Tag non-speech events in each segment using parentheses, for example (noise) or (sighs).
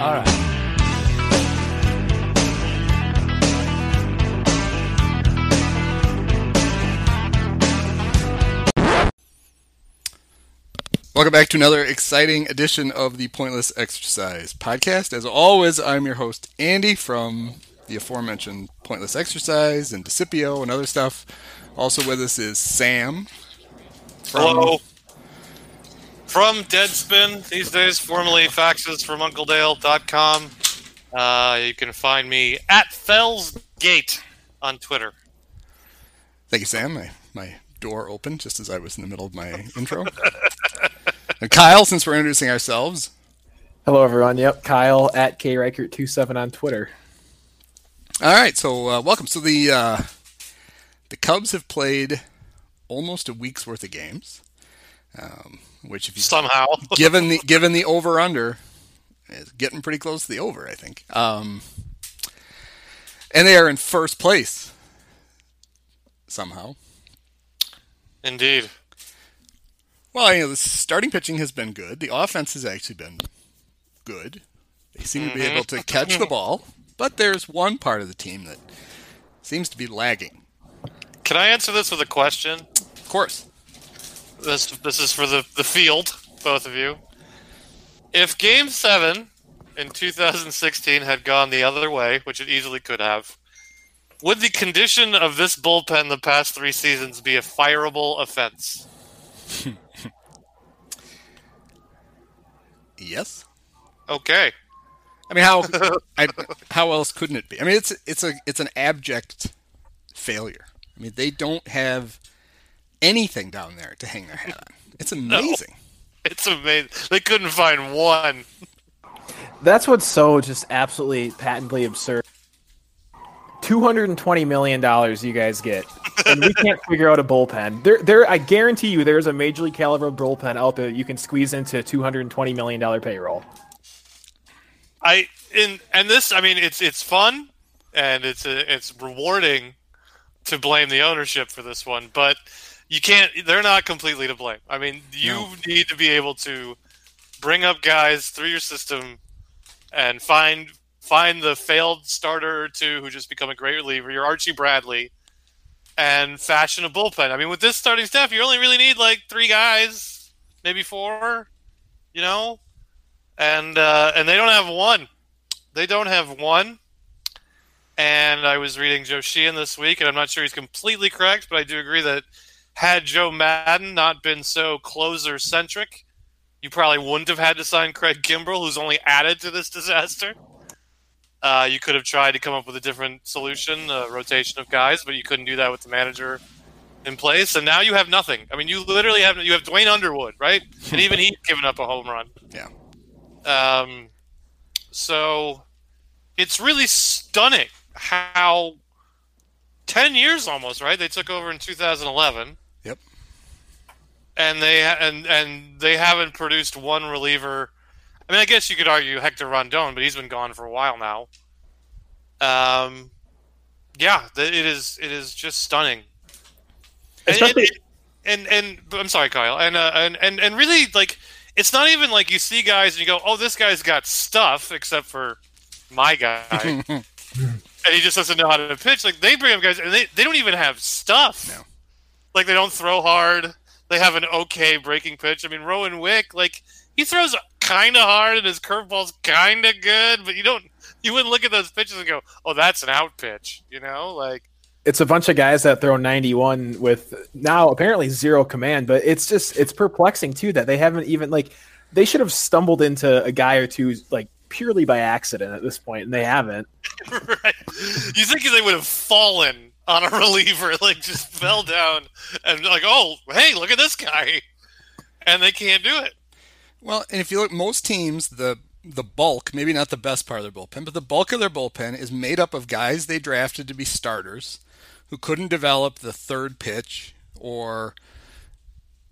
All right. Welcome back to another exciting edition of the Pointless Exercise podcast. As always, I'm your host, Andy, from the aforementioned Pointless Exercise and Decipio and other stuff. Also with us is Sam. From, Hello. From Deadspin, these days, formerly faxes from UncleDale.com. Uh, you can find me at Fellsgate on Twitter. Thank you, Sam. My, my door opened just as I was in the middle of my intro. (laughs) And Kyle, since we're introducing ourselves, Hello, everyone. Yep, Kyle at KReichert27 on Twitter. All right, so uh, welcome. So the uh, the Cubs have played almost a week's worth of games, um, which if you Somehow. (laughs) given the given the over under is getting pretty close to the over, I think. Um, and they are in first place somehow. Indeed. Well, you know, the starting pitching has been good. The offense has actually been good. They seem to be able to catch the ball, but there's one part of the team that seems to be lagging. Can I answer this with a question? Of course. This this is for the, the field, both of you. If Game 7 in 2016 had gone the other way, which it easily could have, would the condition of this bullpen the past three seasons be a fireable offense? (laughs) Yes. Okay. I mean, how (laughs) I, how else couldn't it be? I mean, it's it's a it's an abject failure. I mean, they don't have anything down there to hang their hat on. It's (laughs) amazing. It's amazing. They couldn't find one. That's what's so just absolutely patently absurd. $220 million you guys get, and we can't (laughs) figure out a bullpen. There, there. I guarantee you there's a major league caliber bullpen out there that you can squeeze into $220 million payroll. I in and this. I mean, it's it's fun and it's a, it's rewarding to blame the ownership for this one, but you can't. They're not completely to blame. I mean, you No. need to be able to bring up guys through your system and find find the failed starter or two who just become a great reliever. Your Archie Bradley. And fashion a bullpen. I mean, with this starting staff, you only really need like three guys, maybe four. You know, and uh, and they don't have one. They don't have one. And I was reading Joe Sheehan this week, and I'm not sure he's completely correct, but I do agree that had Joe Maddon not been so closer centric, you probably wouldn't have had to sign Craig Kimbrel, who's only added to this disaster. Uh, you could have tried to come up with a different solution, a rotation of guys, but you couldn't do that with the manager in place. And now you have nothing. I mean, you literally have you have Duane Underwood, right? (laughs) And even he's given up a home run. Yeah. Um, so it's really stunning how 10 years almost, right? They took over in 2011 Yep. And they and and they haven't produced one reliever. I mean, I guess you could argue Hector Rondon, but he's been gone for a while now. Um, yeah, it is it is just stunning. And, and, and and I'm sorry, Kyle, and uh, and and and really like it's not even like you see guys and you go, oh, this guy's got stuff, except for my guy, (laughs) and he just doesn't know how to pitch. Like they bring up guys and they they don't even have stuff. No. Like they don't throw hard. They have an okay breaking pitch. I mean, Rowan Wick, like he throws kind of hard and his curveball's kind of good, but you don't, you wouldn't look at those pitches and go, "Oh, that's an out pitch," you know? Like, It's a bunch of guys that throw 91 with now apparently zero command, but it's just it's perplexing too that they haven't even like they should have stumbled into a guy or two like purely by accident at this point, and they haven't. (laughs) right? You think they would have fallen on a (laughs) reliever, like just fell down and like, "Oh, hey, look at this guy," and they can't do it. Well, and if you look, most teams, the the bulk, maybe not the best part of their bullpen, but the bulk of their bullpen is made up of guys they drafted to be starters who couldn't develop the third pitch or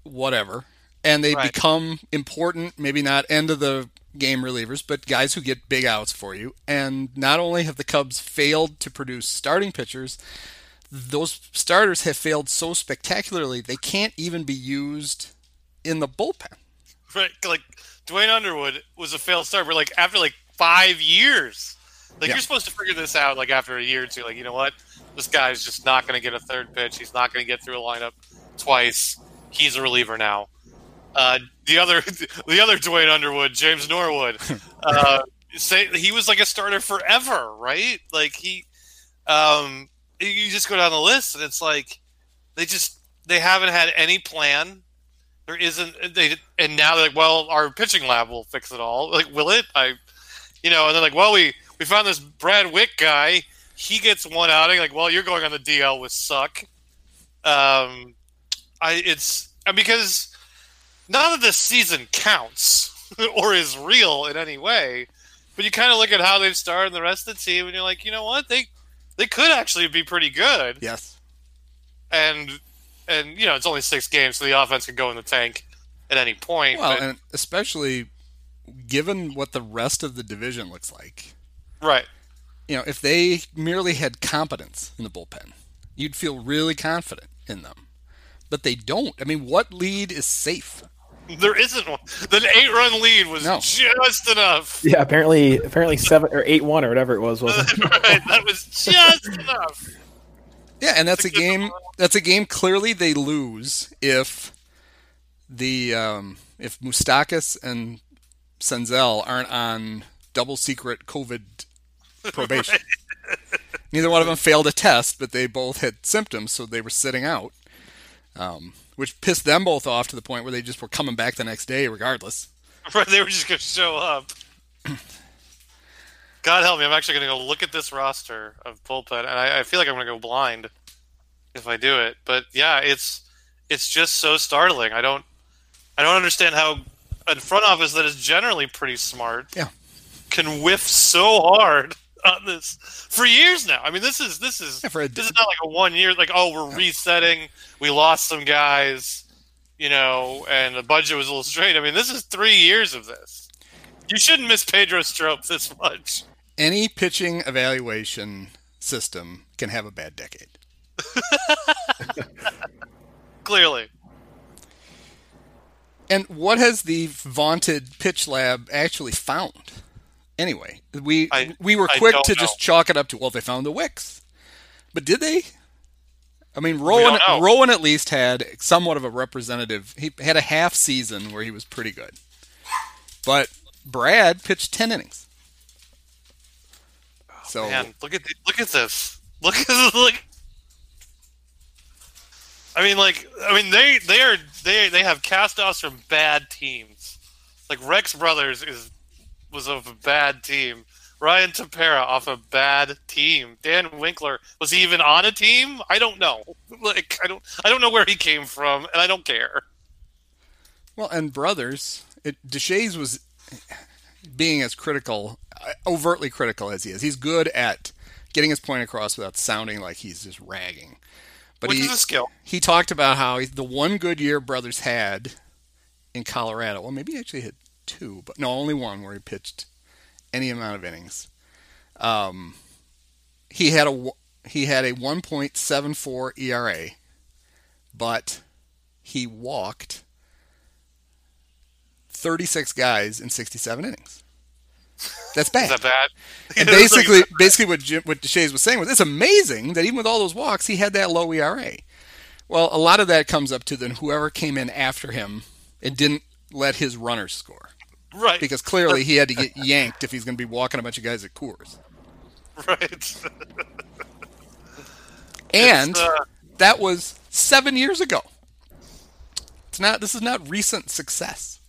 whatever. And they Right. become important, maybe not end of the game relievers, but guys who get big outs for you. And not only have the Cubs failed to produce starting pitchers, those starters have failed so spectacularly they can't even be used in the bullpen. Right? Like Duane Underwood was a failed starter, like after like five years. Like Yeah. you're supposed to figure this out like after a year or two. Like you know what, this guy's just not going to get a third pitch. He's not going to get through a lineup twice. He's a reliever now. Uh, the other, (laughs) the other Duane Underwood, James Norwood, (laughs) uh, say he was like a starter forever, right? Like he, um, you just go down the list and it's like they just they haven't had any plan. There isn't they, and now they're like, well, our pitching lab will fix it all. Like, will it? I, you know, and they're like, well, we we found this Brad Wieck guy. He gets one outing. Like, well, you're going on the DL with suck. Um, I it's because none of this season counts (laughs) or is real in any way. But you kind of look at how they've started the rest of the team, and you're like, you know what? They they could actually be pretty good. Yes. And and you know, it's only six games, so the offense could go in the tank at any point. Well, but- and especially given what the rest of the division looks like. right. You know, if they merely had competence in the bullpen, you'd feel really confident in them. But they don't. I mean, what lead is safe? There isn't one. The eight run lead was No. just enough. Yeah, apparently, apparently seven or eight one or whatever it was wasn't. it? (laughs) right, that was just enough. Yeah, and that's a a game. one. That's a game. Clearly, they lose if the um, if Moustakas and Senzel aren't on double secret COVID probation. (laughs) Neither one of them failed a test, but they both had symptoms, so they were sitting out, um, which pissed them both off to the point where they just were coming back the next day, regardless. (laughs) Right, they were just going to show up. (clears throat) God help me, I'm actually going to go look at this roster of bullpen, and I, I feel like I'm going to go blind if I do it. But yeah, it's it's just so startling. I don't I don't understand how a front office that is generally pretty smart Yeah. can whiff so hard on this for years now. I mean, this is this is Yeah, a- this is not like a one year like oh we're resetting. We lost some guys, you know, and the budget was a little strained. I mean, this is three years of this. You shouldn't miss Pedro Strop this much. Any pitching evaluation system can have a bad decade. (laughs) Clearly, And what has the vaunted pitch lab actually found? Anyway, we I- we were quick to know. just chalk it up to well, they found the wicks, but did they? I mean, Rowan. Rowan at least had somewhat of a representative. He had a half season where he was pretty good, but Brad pitched ten innings. Oh, so man, look at the, look at this. Look at this. (laughs) Look. I mean, like, I mean, they they are they they have cast-offs from bad teams. Like Rex Brothers is was of a bad team. Ryan Tepera off a bad team. Dan Winkler was he even on a team? I don't know. Like I don't I don't know where he came from, and I don't care. Well, and brothers, it, Deshaies was being as critical, uh, overtly critical as he is. He's good at getting his point across without sounding like he's just ragging. But Which he skill. he talked about how he, the one good year brothers had in Colorado. Well, maybe he actually had two, but no, only one where he pitched any amount of innings. Um, he had a he had a 1.74 ERA, but he walked 36 guys in 67 innings. That's bad. (laughs) Is that bad? and (laughs) like- basically, basically what Jim, what Deshaies was saying was, it's amazing that even with all those walks, he had that low ERA. Well, a lot of that comes up to then whoever came in after him and didn't let his runners score right, because clearly he had to get (laughs) yanked if he's going to be walking a bunch of guys at Coors. right. (laughs) And uh, that was seven years ago. It's not. This is not recent success.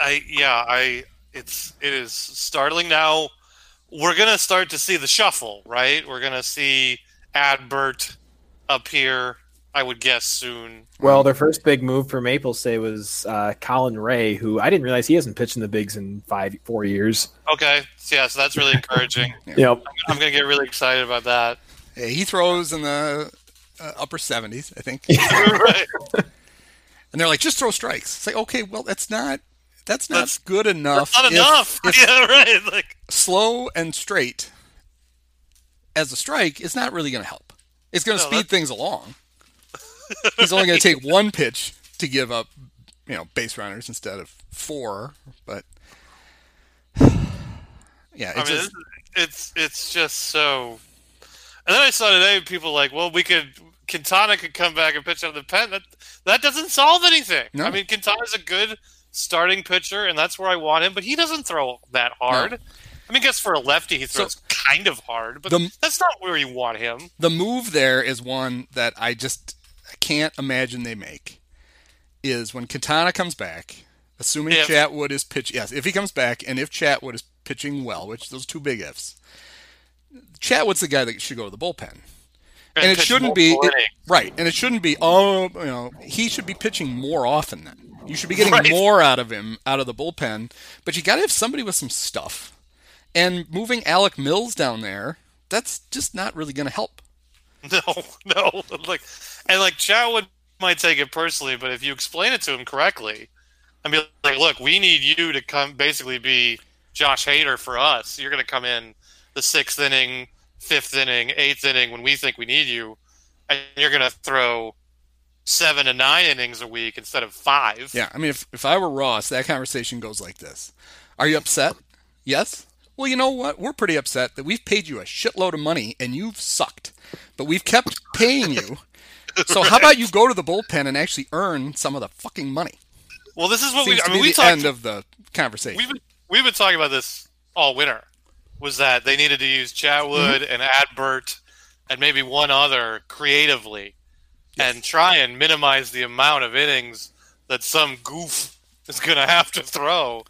I yeah, I it's it is startling now. We're gonna start to see the shuffle, right? We're gonna see Adbert up here. I would guess soon. Well, their first big move for Maple Say was uh, Colin Rea, who I didn't realize he hasn't pitched in the bigs in five, four years. Okay, so yeah, so that's really encouraging. (laughs) Yep. I'm gonna get really excited about that. Yeah, he throws in the uh, upper 70s, I think. (laughs) (laughs) right. And they're like, just throw strikes. It's like, okay, well, that's not that's not That's- good enough. Not if- enough. if yeah, right. Like slow and straight as a strike is not really going to help. It's going to No, speed things along. He's only going (laughs) to take one pitch to give up, you know, base runners instead of four. But (sighs) Yeah, I it's mean, just, it's it's just so. And then I saw today people like, well, we could Quintana could come back and pitch out of the pen. That that doesn't solve anything. No. I mean, Quintana's a good starting pitcher, and that's where I want him. But he doesn't throw that hard. I mean, I guess for a lefty, he throws kind of hard, but The- that's not where you want him. the move there is one that I just I can't imagine they make. Is when Quintana comes back, assuming If. Chatwood is pitch yes, if he comes back and if Chatwood is pitching well, which those two big ifs. Chatwood's the guy that should go to the bullpen. And, it shouldn't be it- right, and it shouldn't be oh, you know, he should be pitching more often then. You should be getting Right. more out of him out of the bullpen, but you got to have somebody with some stuff. And moving Alec Mills down there, that's just not really going to help. (laughs) No, no. Like, and like Chatwood might take it personally, but if you explain it to him correctly, I mean, like, look, we need you to come basically be Josh Hader for us. You're going to come in the sixth inning, fifth inning, eighth inning when we think we need you, and you're going to throw seven to nine innings a week instead of five. Yeah, I mean, if, if I were Ross, that conversation goes like this Are you upset? Yes? Well, you know what? We're pretty upset that we've paid you a shitload of money and you've sucked, but we've kept paying you. So how about you go to the bullpen and actually earn some of the fucking money? Well, this is what Seems we. I mean, we the talked. end of the conversation. we've been we've been talking about this all winter. Was that they needed to use Chatwood Mm-hmm. and Adbert and maybe one other creatively, and try and minimize the amount of innings that some goof (laughs) is going to have to throw,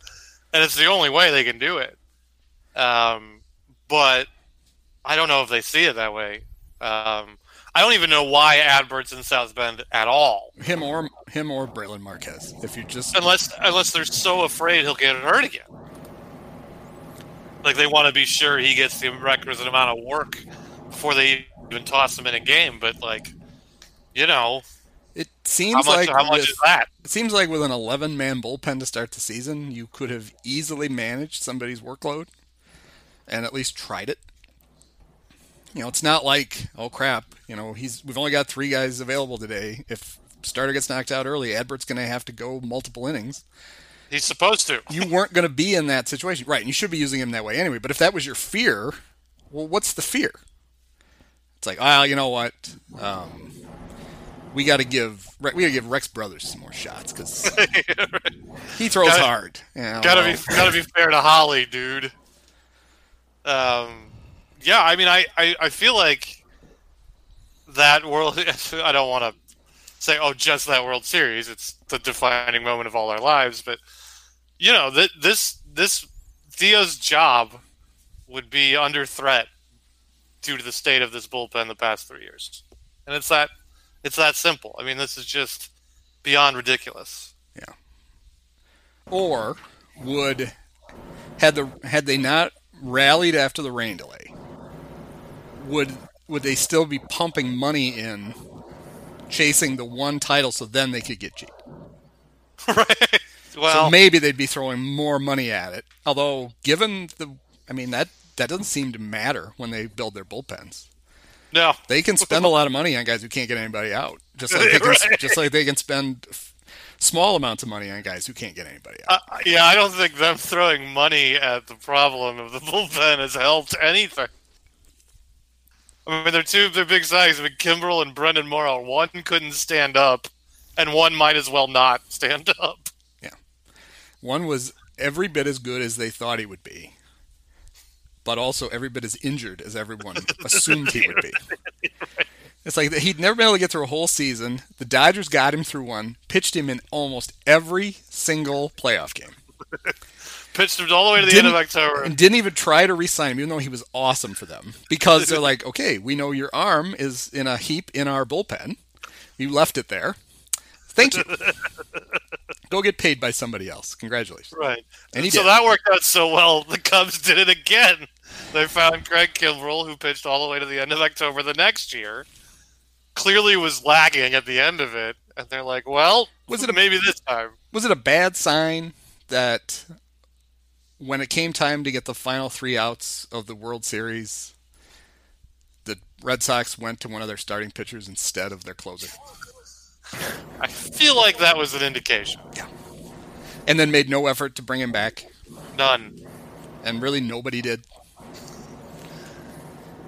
and it's the only way they can do it. Um, but I don't know if they see it that way. Um, I don't even know why Adbert's in South Bend at all. him or him or Brailyn Marquez. If you just unless unless they're so afraid he'll get hurt again. Like they want to be sure he gets the requisite amount of work before they even toss him in a game. But like, you know, it seems much like how much with, is that? it seems like with an 11 man bullpen to start the season, you could have easily managed somebody's workload and at least tried it. You know, it's not like, oh crap, you know, he's we've only got 3 guys available today. If starter gets knocked out early, Adbert's going to have to go multiple innings. He's supposed to. You weren't going to be in that situation. Right, and you should be using him that way anyway, but if that was your fear, well what's the fear? It's like, ah, you know what? Um, we got to give we got to give Rex Brothers some more shots because (laughs) he throws Gotta- hard. Yeah, gotta well, be gotta be fair to Holly, dude. Um, yeah, I mean, I, I, I feel like that world. (laughs) I don't want to say, oh, just that World Series. It's the defining moment of all our lives, but you know, that this this Theo's job would be under threat due to the state of this bullpen the past three years, and it's that it's that simple. I mean, this is just beyond ridiculous. Yeah. Or would had the had they not rallied after the rain delay, would would they still be pumping money in, chasing the one title so then they could get cheap? (laughs) right. Well, so maybe they'd be throwing more money at it. Although, given the, I mean that that doesn't seem to matter when they build their bullpens. no. They can spend a lot of money on guys who can't get anybody out, just like they (laughs) can, Right. just like they can spend f- small amounts of money on guys who can't get anybody out. Uh, yeah, I don't think them throwing money at the problem of the bullpen has helped anything. I mean, they're two they're big size. I mean, Kimbrel and Brandon Morrow. One couldn't stand up, and one might as well not stand up. Yeah, one was every bit as good as they thought he would be, but also every bit as injured as everyone (laughs) assumed he would be. (laughs) It's like he'd never been able to get through a whole season. The Dodgers got him through one, pitched him in almost every single playoff game, Pitched him all the way to the end of October. and didn't even try to re-sign him, even though he was awesome for them. Because they're like, okay, we know your arm is in a heap in our bullpen. You left it there. Thank you. (laughs) Go get paid by somebody else. Congratulations. Right. And so did. that worked out so well. The Cubs did it again. They found Craig Kimbrel, who pitched all the way to the end of October the next year. Clearly was lagging at the end of it, and they're like, "Well, Was it a- maybe this time?" was it a bad sign that when it came time to get the final three outs of the World Series, the Red Sox went to one of their starting pitchers instead of their closer, I feel like that was an indication. Yeah. And then made no effort to bring him back? None. and really nobody did.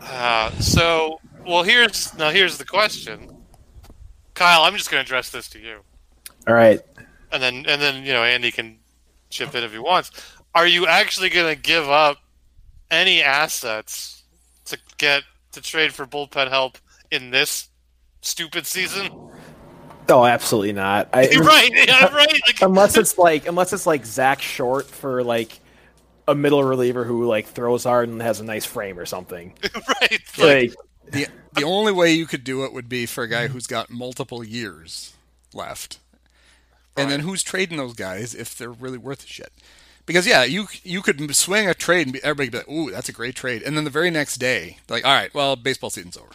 Uh, so, well, here's now here's the question, Kyle. I'm just going to address this to you, All right. and then and then you know Andy can chip in if he wants. Are you actually going to give up any assets to get to trade for bullpen help in this stupid season? Oh, absolutely not. I, You're right. (laughs) Yeah, right. Like, unless (laughs) it's like unless it's like Zack Short for like a middle reliever who like throws hard and has a nice frame or something. (laughs) right. Like, Like, The the only way you could do it would be for a guy who's got multiple years left, and then who's trading those guys if they're really worth a shit. Because yeah, you you could swing a trade and be, everybody be like, "Ooh, that's a great trade," and then the very next day, like, "All right, well, baseball season's over.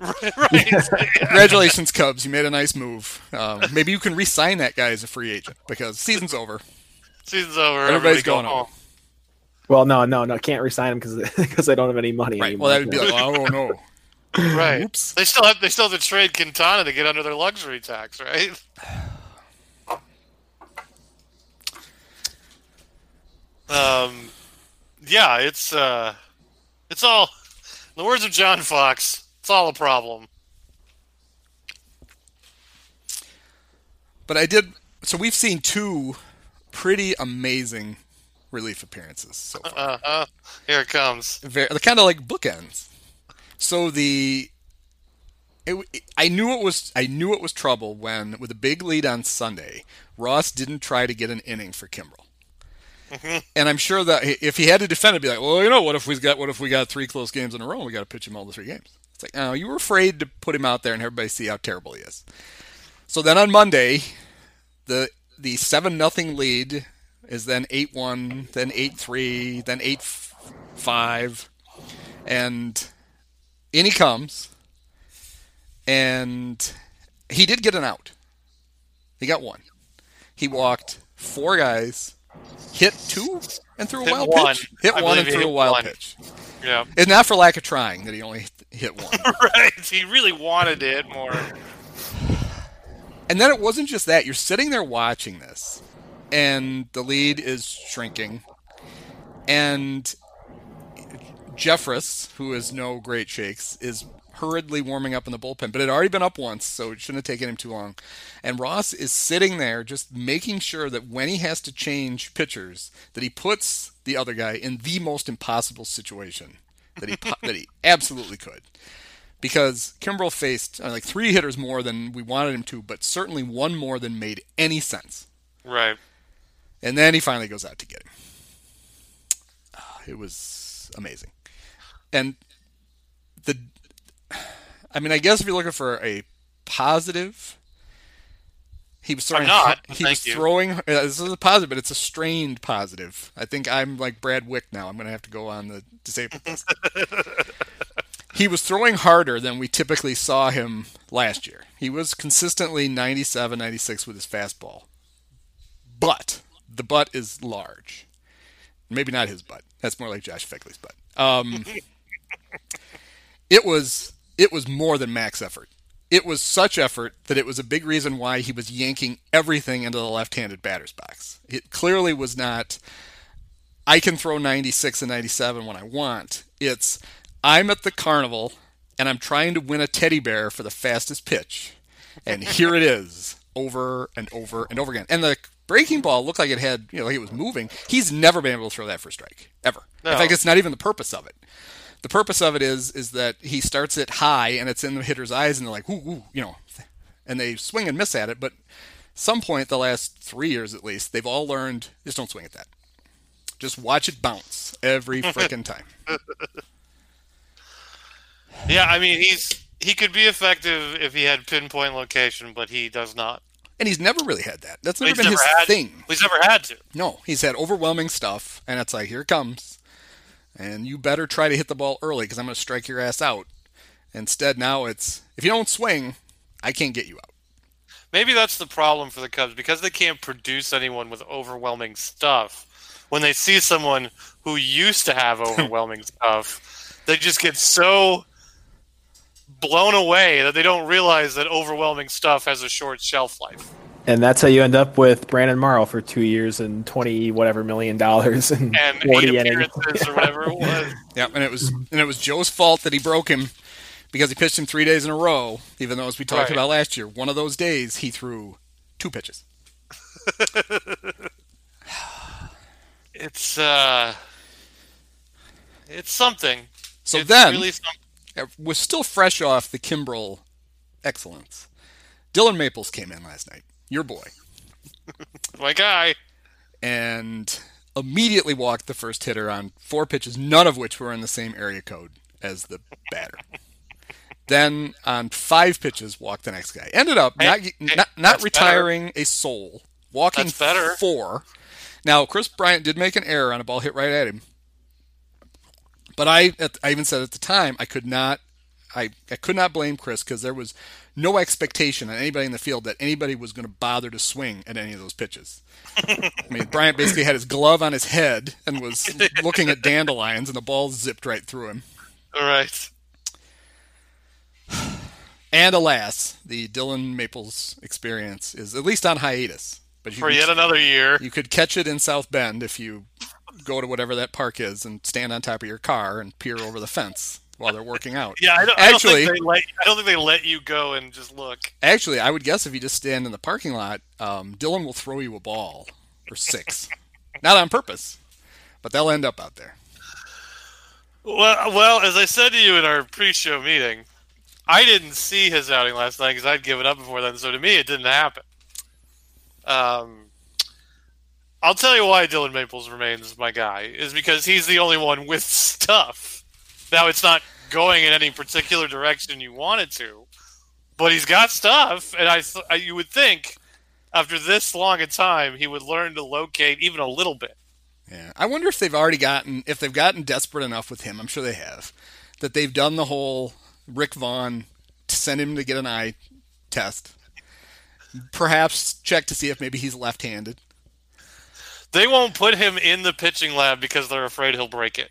right. (laughs) Congratulations, Cubs, you made a nice move. Um, maybe you can re-sign that guy as a free agent because season's over. Season's over. Everybody's everybody going home. home. well, no, no, no, can't resign him because because (laughs) they don't have any money Right. anymore. Well, that would be like, oh no. Right. Oops. They still have they still have to trade Quintana to get under their luxury tax, right? Um, yeah, it's uh, it's all. In the words of John Fox, it's all a problem. But I did. So we've seen two pretty amazing relief appearances so far. Uh huh. Here it comes. very, they're kind of like bookends. So the it, I knew it was I knew it was trouble when with a big lead on Sunday, Ross didn't try to get an inning for Kimbrel. Mm-hmm. And I'm sure that if he had to defend it, be like, well, you know, what if we got what if we got three close games in a row? and We got to pitch him all the three games. It's like, no, you were afraid to put him out there and everybody see how terrible he is. So then on Monday, the the seven nothing lead is then eight one, then eight three, then eight five, and in he comes, and he did get an out. He got one. He walked four guys, hit two, and threw a Hit wild one. pitch. Hit I one and threw a wild one. pitch. Yeah. and not for lack of trying that he only hit one. (laughs) right. He really wanted to hit more. And then it wasn't just that. You're sitting there watching this, and the lead is shrinking. And Jeffress, who is no great shakes, is hurriedly warming up in the bullpen, but it had already been up once, so it shouldn't have taken him too long. And Ross is sitting there just making sure that when he has to change pitchers, that he puts the other guy in the most impossible situation that he that he (laughs) absolutely could because Kimbrel faced uh, like three hitters more than we wanted him to, but certainly one more than made any sense. Right. And then he finally goes out to get him. Ah, It was amazing. And the, (sighs) I mean, I guess if you're looking for a positive, he was throwing. I'm not, He thank was you. throwing. Uh, this is a positive, but it's a strained positive. I think I'm like Brad Wieck now. I'm going to have to go on the disabled list. (laughs) he was throwing harder than we typically saw him last year. He was consistently 97, 96 with his fastball. But the butt is large. Maybe not his butt. That's more like Josh Phegley's butt. Um, (laughs) it was it was more than max effort. It was such effort that it was a big reason why he was yanking everything into the left-handed batter's box. It clearly was not I can throw 96 and 97 when I want. It's I'm at the carnival and I'm trying to win a teddy bear for the fastest pitch. And here it is over and over and over again. And the breaking ball looked like it had, you know, like it was moving. He's never been able to throw that for a strike ever. No. In fact, it's not even the purpose of it. The purpose of it is is that he starts it high and it's in the hitter's eyes and they're like, ooh, ooh, you know, and they swing and miss at it. But some point, the last three years at least, they've all learned just don't swing at that. Just watch it bounce every (laughs) freaking time. Yeah, I mean he's he could be effective if he had pinpoint location, but he does not. And he's never really had that. That's never He's been never his had thing. He's never had to. No, he's had overwhelming stuff, and it's like, here it comes. And you better try to hit the ball early because I'm going to strike your ass out. Instead, now it's, if you don't swing, I can't get you out. Maybe that's the problem for the Cubs because they can't produce anyone with overwhelming stuff. When they see someone who used to have (laughs) overwhelming stuff, they just get so blown away that they don't realize that overwhelming stuff has a short shelf life. And that's how you end up with Brandon Morrow for two years and twenty whatever million dollars and, and eight forty appearances or whatever it was. (laughs) Yeah, and it was and it was Joe's fault that he broke him because he pitched him three days in a row. Even though, as we talked Right. about last year, one of those days he threw two pitches. (laughs) It's uh, it's something. So it's then, really something. uh, we're still fresh off the Kimbrel excellence. Dylan Maples came in last night, your boy, (laughs) my guy. and immediately walked the first hitter on four pitches, none of which were in the same area code as the batter. (laughs) then on five pitches, walked the next guy. Ended up not hey, not, not retiring a soul, walking That's better. four. Now Kris Bryant did make an error on a ball hit right at him, but I I even said at the time I could not I, I could not blame Kris because there was no expectation on anybody in the field that anybody was going to bother to swing at any of those pitches. (laughs) I mean, Bryant basically had his glove on his head and was (laughs) looking at dandelions, and the ball zipped right through him. All right. And alas, the Dylan Maples experience is at least on hiatus. But you For yet another year. You could catch it in South Bend if you go to whatever that park is and stand on top of your car and peer over the fence while they're working out. (laughs) Yeah, I don't, Actually- I don't think they let. I don't think they let you go and just look. Actually, I would guess if you just stand in the parking lot, um, Dylan will throw you a ball or six. (laughs) Not on purpose, but they'll end up out there. Well, well, as I said to you in our pre-show meeting, I didn't see his outing last night because I'd given up before then. So to me, it didn't happen. Um, I'll tell you why Dylan Maples remains my guy is because he's the only one with stuff. Now it's not going in any particular direction you want it to, but he's got stuff, and I, th- I you would think after this long a time he would learn to locate even a little bit. Yeah, I wonder if they've already gotten if they've gotten desperate enough with him. I'm sure they have. That they've done the whole Rick Vaughn to send him to get an eye test. Perhaps check to see if maybe he's left-handed. They won't put him in the pitching lab because they're afraid he'll break it.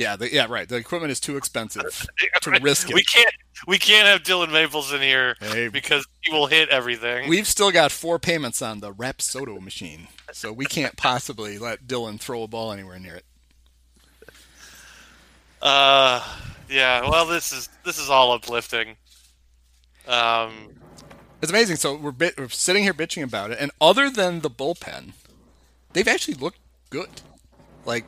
Yeah, the, yeah, right. The equipment is too expensive (laughs) to risk it. We can't we can't have Dylan Maples in here Hey. because he will hit everything. We've still got four payments on the Rapsodo machine, so we can't possibly let Dylan throw a ball anywhere near it. uh, yeah. Well, this is this is all uplifting. Um, It's amazing. So we're, bit, we're sitting here bitching about it, and other than the bullpen, they've actually looked good. Like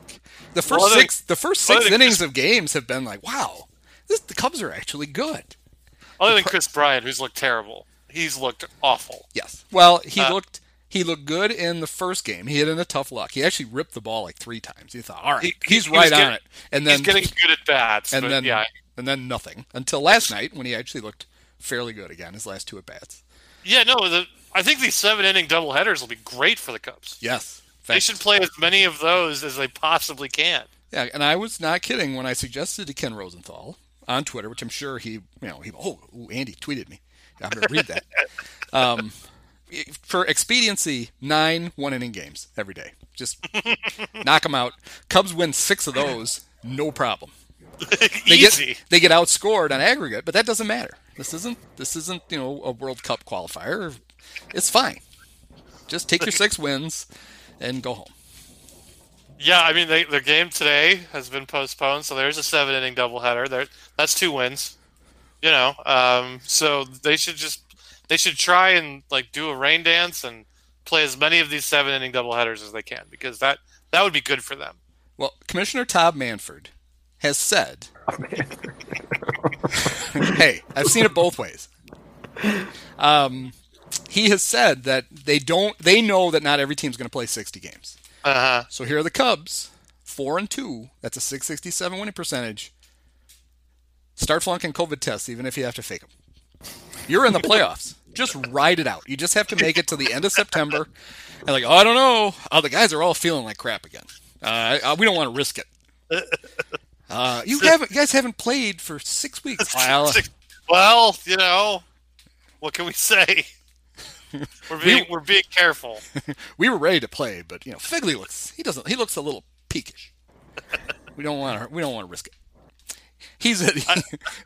the first Well, six, the first six innings Kris- of games have been like, wow, this, the Cubs are actually good. other than Kris Bryant, who's looked terrible, he's looked awful. Yes. Well, he Uh, looked he looked good in the first game. He hit in a tough luck. He actually ripped the ball like three times. You thought, all right, He- he- he's he right on it, and then he's getting good at bats, and but then yeah, and then nothing until last night when he actually looked fairly good again. His last two at bats. yeah. No, the, I think these seven inning doubleheaders will be great for the Cubs. Yes. They should play as many of those as they possibly can. Yeah, and I was not kidding when I suggested to Ken Rosenthal on Twitter, which I'm sure he, you know, he, oh, Andy tweeted me. I'm going to read that. (laughs) um, for expediency, nine one inning games every day. Just (laughs) knock them out. Cubs win six of those, no problem. (laughs) They Easy. get they get outscored on aggregate, but that doesn't matter. This isn't this isn't you know a World Cup qualifier. It's fine. Just take your six wins and go home. Yeah, I mean, they, the game today has been postponed, so there's a seven inning doubleheader. There, that's two wins. You know, um, so they should just they should try and like do a rain dance and play as many of these seven inning doubleheaders as they can because that that would be good for them. Well, Commissioner Todd Manfred has said, (laughs) "Hey, I've seen it both ways." Um, he has said that they don't. They know that not every team's going to play 60 games. Uh huh. So here are the Cubs, four and two. That's a 667 winning percentage. Start flunking COVID tests, even if you have to fake them. You're in the playoffs. Just ride it out. You just have to make it to the end of September. And like, oh, I don't know. Oh, the guys are all feeling like crap again. Uh, we don't want to risk it. (laughs) Uh, you haven't, you guys haven't played for six weeks. (laughs) Well, Well, you know, what can we say? (laughs) We're being We- we're being careful. (laughs) we were ready to play, but you know, Phegley looks he doesn't he looks a little peakish. (laughs) We don't want to we don't want to risk it. He's at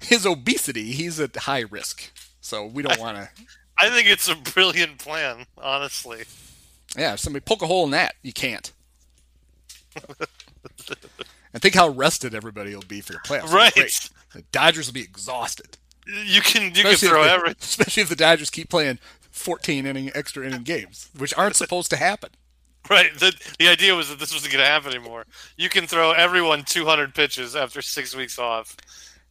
his obesity. He's at high risk, so we don't want to I think it's a brilliant plan, honestly. Yeah, if somebody poke a hole in that, you can't. and think how rested everybody will be for the playoffs. Right. The Dodgers will be exhausted. You can you can throw if the, every especially if the Dodgers keep playing 14 inning extra inning games, which aren't (laughs) supposed to happen. right. The the idea was that this wasn't going to happen anymore. You can throw everyone 200 pitches after six weeks off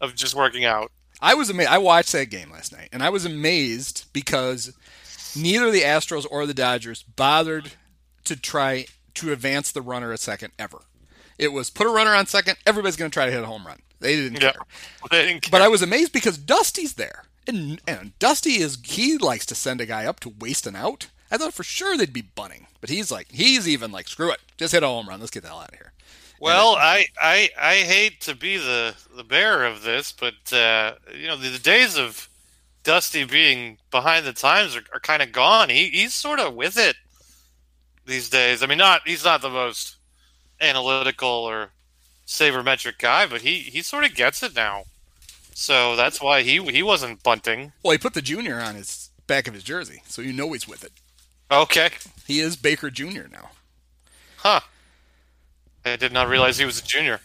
of just working out. I was amazed. I watched that game last night, and I was amazed because neither the Astros or the Dodgers bothered to try to advance the runner a second ever. It was put a runner on second. Everybody's going to try to hit a home run. They didn't Yeah. care. They didn't care. But I was amazed because Dusty's there, and and Dusty is he likes to send a guy up to waste an out. I thought for sure they'd be bunting, but he's like he's even like screw it, just hit a home run. Let's get the hell out of here. Well, I, I I hate to be the the bearer of this, but uh, you know the, the days of Dusty being behind the times are, are kind of gone. He he's sort of with it these days. I mean, not he's not the most analytical or sabermetric guy, but he he sort of gets it now. So that's why he he wasn't bunting. Well, he put the junior on his back of his jersey, so you know he's with it. Okay, He is Baker Jr. now. huh? I did not realize he was a junior.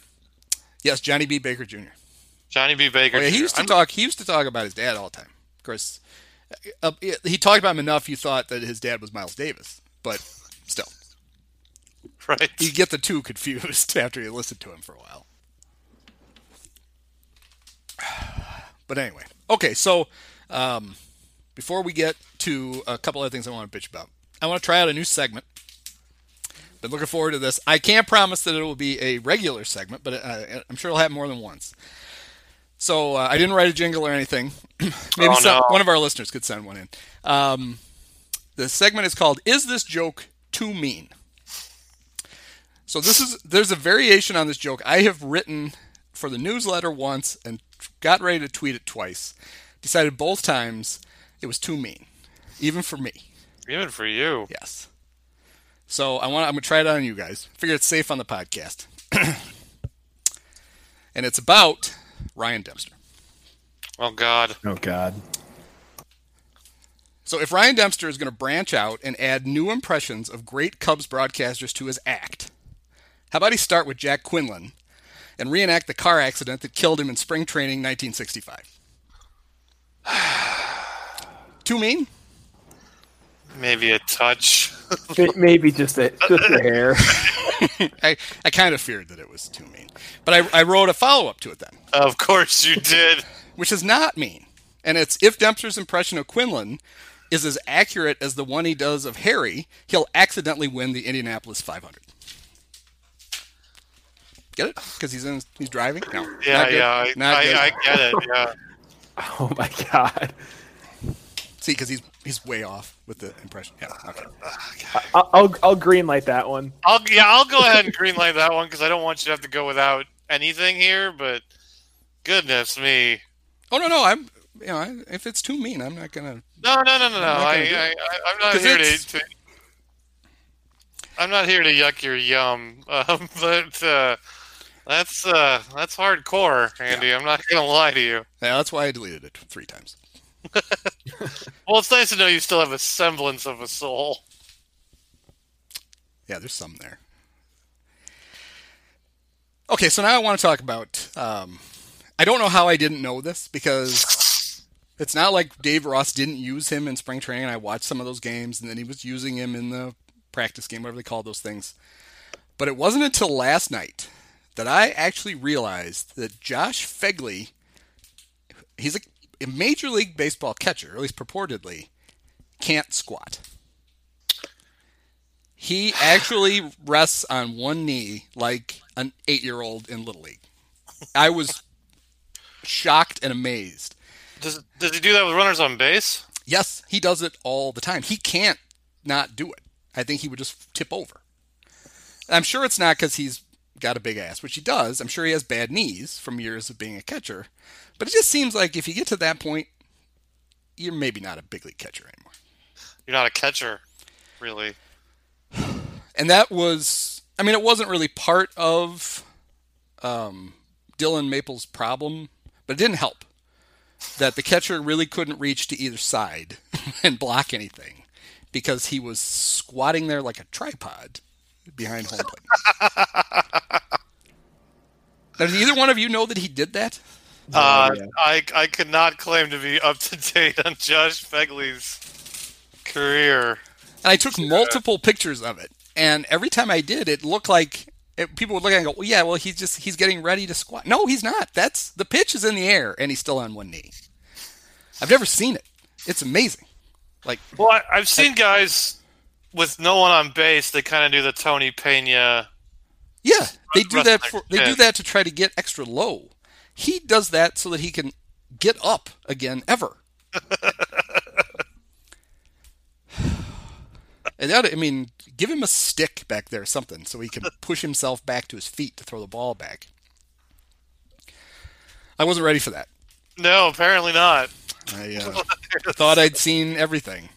Yes, Johnnie B. Baker Jr. Johnnie B. Baker. Oh, yeah, he used to I'm- talk. He used to talk about his dad all the time. Of course, uh, he talked about him enough. You thought that his dad was Miles Davis, but still, (laughs) right. you get the two confused (laughs) after you listen to him for a while. (sighs) But anyway, okay. So um, before we get to a couple other things I want to bitch about, I want to try out a new segment. Been looking forward to this. I can't promise that it will be a regular segment, but uh, I'm sure it'll happen more than once. So uh, I didn't write a jingle or anything. (clears throat) Maybe Oh, some, no. one of our listeners could send one in. Um, the segment is called "Is This Joke Too Mean?" So this is there's a variation on this joke I have written for the newsletter once and got ready to tweet it twice. Decided both times it was too mean, even for me. Even for you. Yes. So I want I'm gonna try it on you guys. Figure it's safe on the podcast. (clears throat) and it's about Ryan Dempster. Oh God. Oh God. So if Ryan Dempster is going to branch out and add new impressions of great Cubs broadcasters to his act, how about he start with Jack Quinlan and reenact the car accident that killed him in spring training 1965? (sighs) Too mean? Maybe a touch. (laughs) Maybe just a just a hair. (laughs) (laughs) I, I kind of feared that it was too mean. But I, I wrote a follow up to it then, of course you did. which is not mean. And it's if Dempster's impression of Quinlan is as accurate as the one he does of Harry, he'll accidentally win the Indianapolis 500. Get it? Because he's in, he's driving. No, Yeah, yeah. I, I, I get it. Yeah. (laughs) Oh my God. See, because he's he's way off with the impression. Yeah. Okay. I'll I'll, I'll green light that one. I'll yeah. I'll go ahead and greenlight that one because I don't want you to have to go without anything here. But goodness me. Oh no, no. I'm you know I- if it's too mean, I'm not gonna. No, no, no, no, no. I, gonna do I, it. I, I'm not here it's- to, to. I'm not here to yuck your yum, (laughs) um, but uh, that's uh, that's hardcore, Andy. I'm not gonna lie to you. Yeah, that's why I deleted it three times. (laughs) Well, it's nice to know you still have a semblance of a soul. Yeah, there's some there. Okay, so now I want to talk about. Um, I don't know how I didn't know this because it's not like Dave Ross didn't use him in spring training. And I watched some of those games, and then he was using him in the practice game, whatever they call those things. But it wasn't until last night that I actually realized that Josh Phegley, he's a, a major league baseball catcher, at least purportedly, can't squat. He actually rests on one knee like an eight year old in Little League. I was shocked and amazed. Does does he do that with runners on base? Yes, he does it all the time. He can't not do it. I think he would just tip over. I'm sure it's not because he's got a big ass, which he does. I'm sure he has bad knees from years of being a catcher. But it just seems like if you get to that point, you're maybe not a big league catcher anymore. You're not a catcher, really. (sighs) and that was i mean it wasn't really part of um, dylan maple's problem but it didn't help that the catcher really couldn't reach to either side (laughs) and block anything because he was squatting there like a tripod behind home plate. (laughs) now, does either one of you know that he did that? Uh, yeah. I I could not claim to be up to date on Josh Phegley's career. And I took multiple pictures of it, and every time I did, it looked like it, people would look at it and go, "Well, yeah, well, he's just he's getting ready to squat." No, he's not. That's the pitch is in the air, and he's still on one knee. I've never seen it. It's amazing. Like, Well, I, I've seen guys with no one on base. They kind of do the Tony Pena. yeah, they do that. For, they do that to try to get extra low. He does that so that he can get up again ever. (sighs) and that, I mean, give him a stick back there, something, so he can push himself back to his feet to throw the ball back. I wasn't ready for that. No, apparently not. I uh, (laughs) thought I'd seen everything.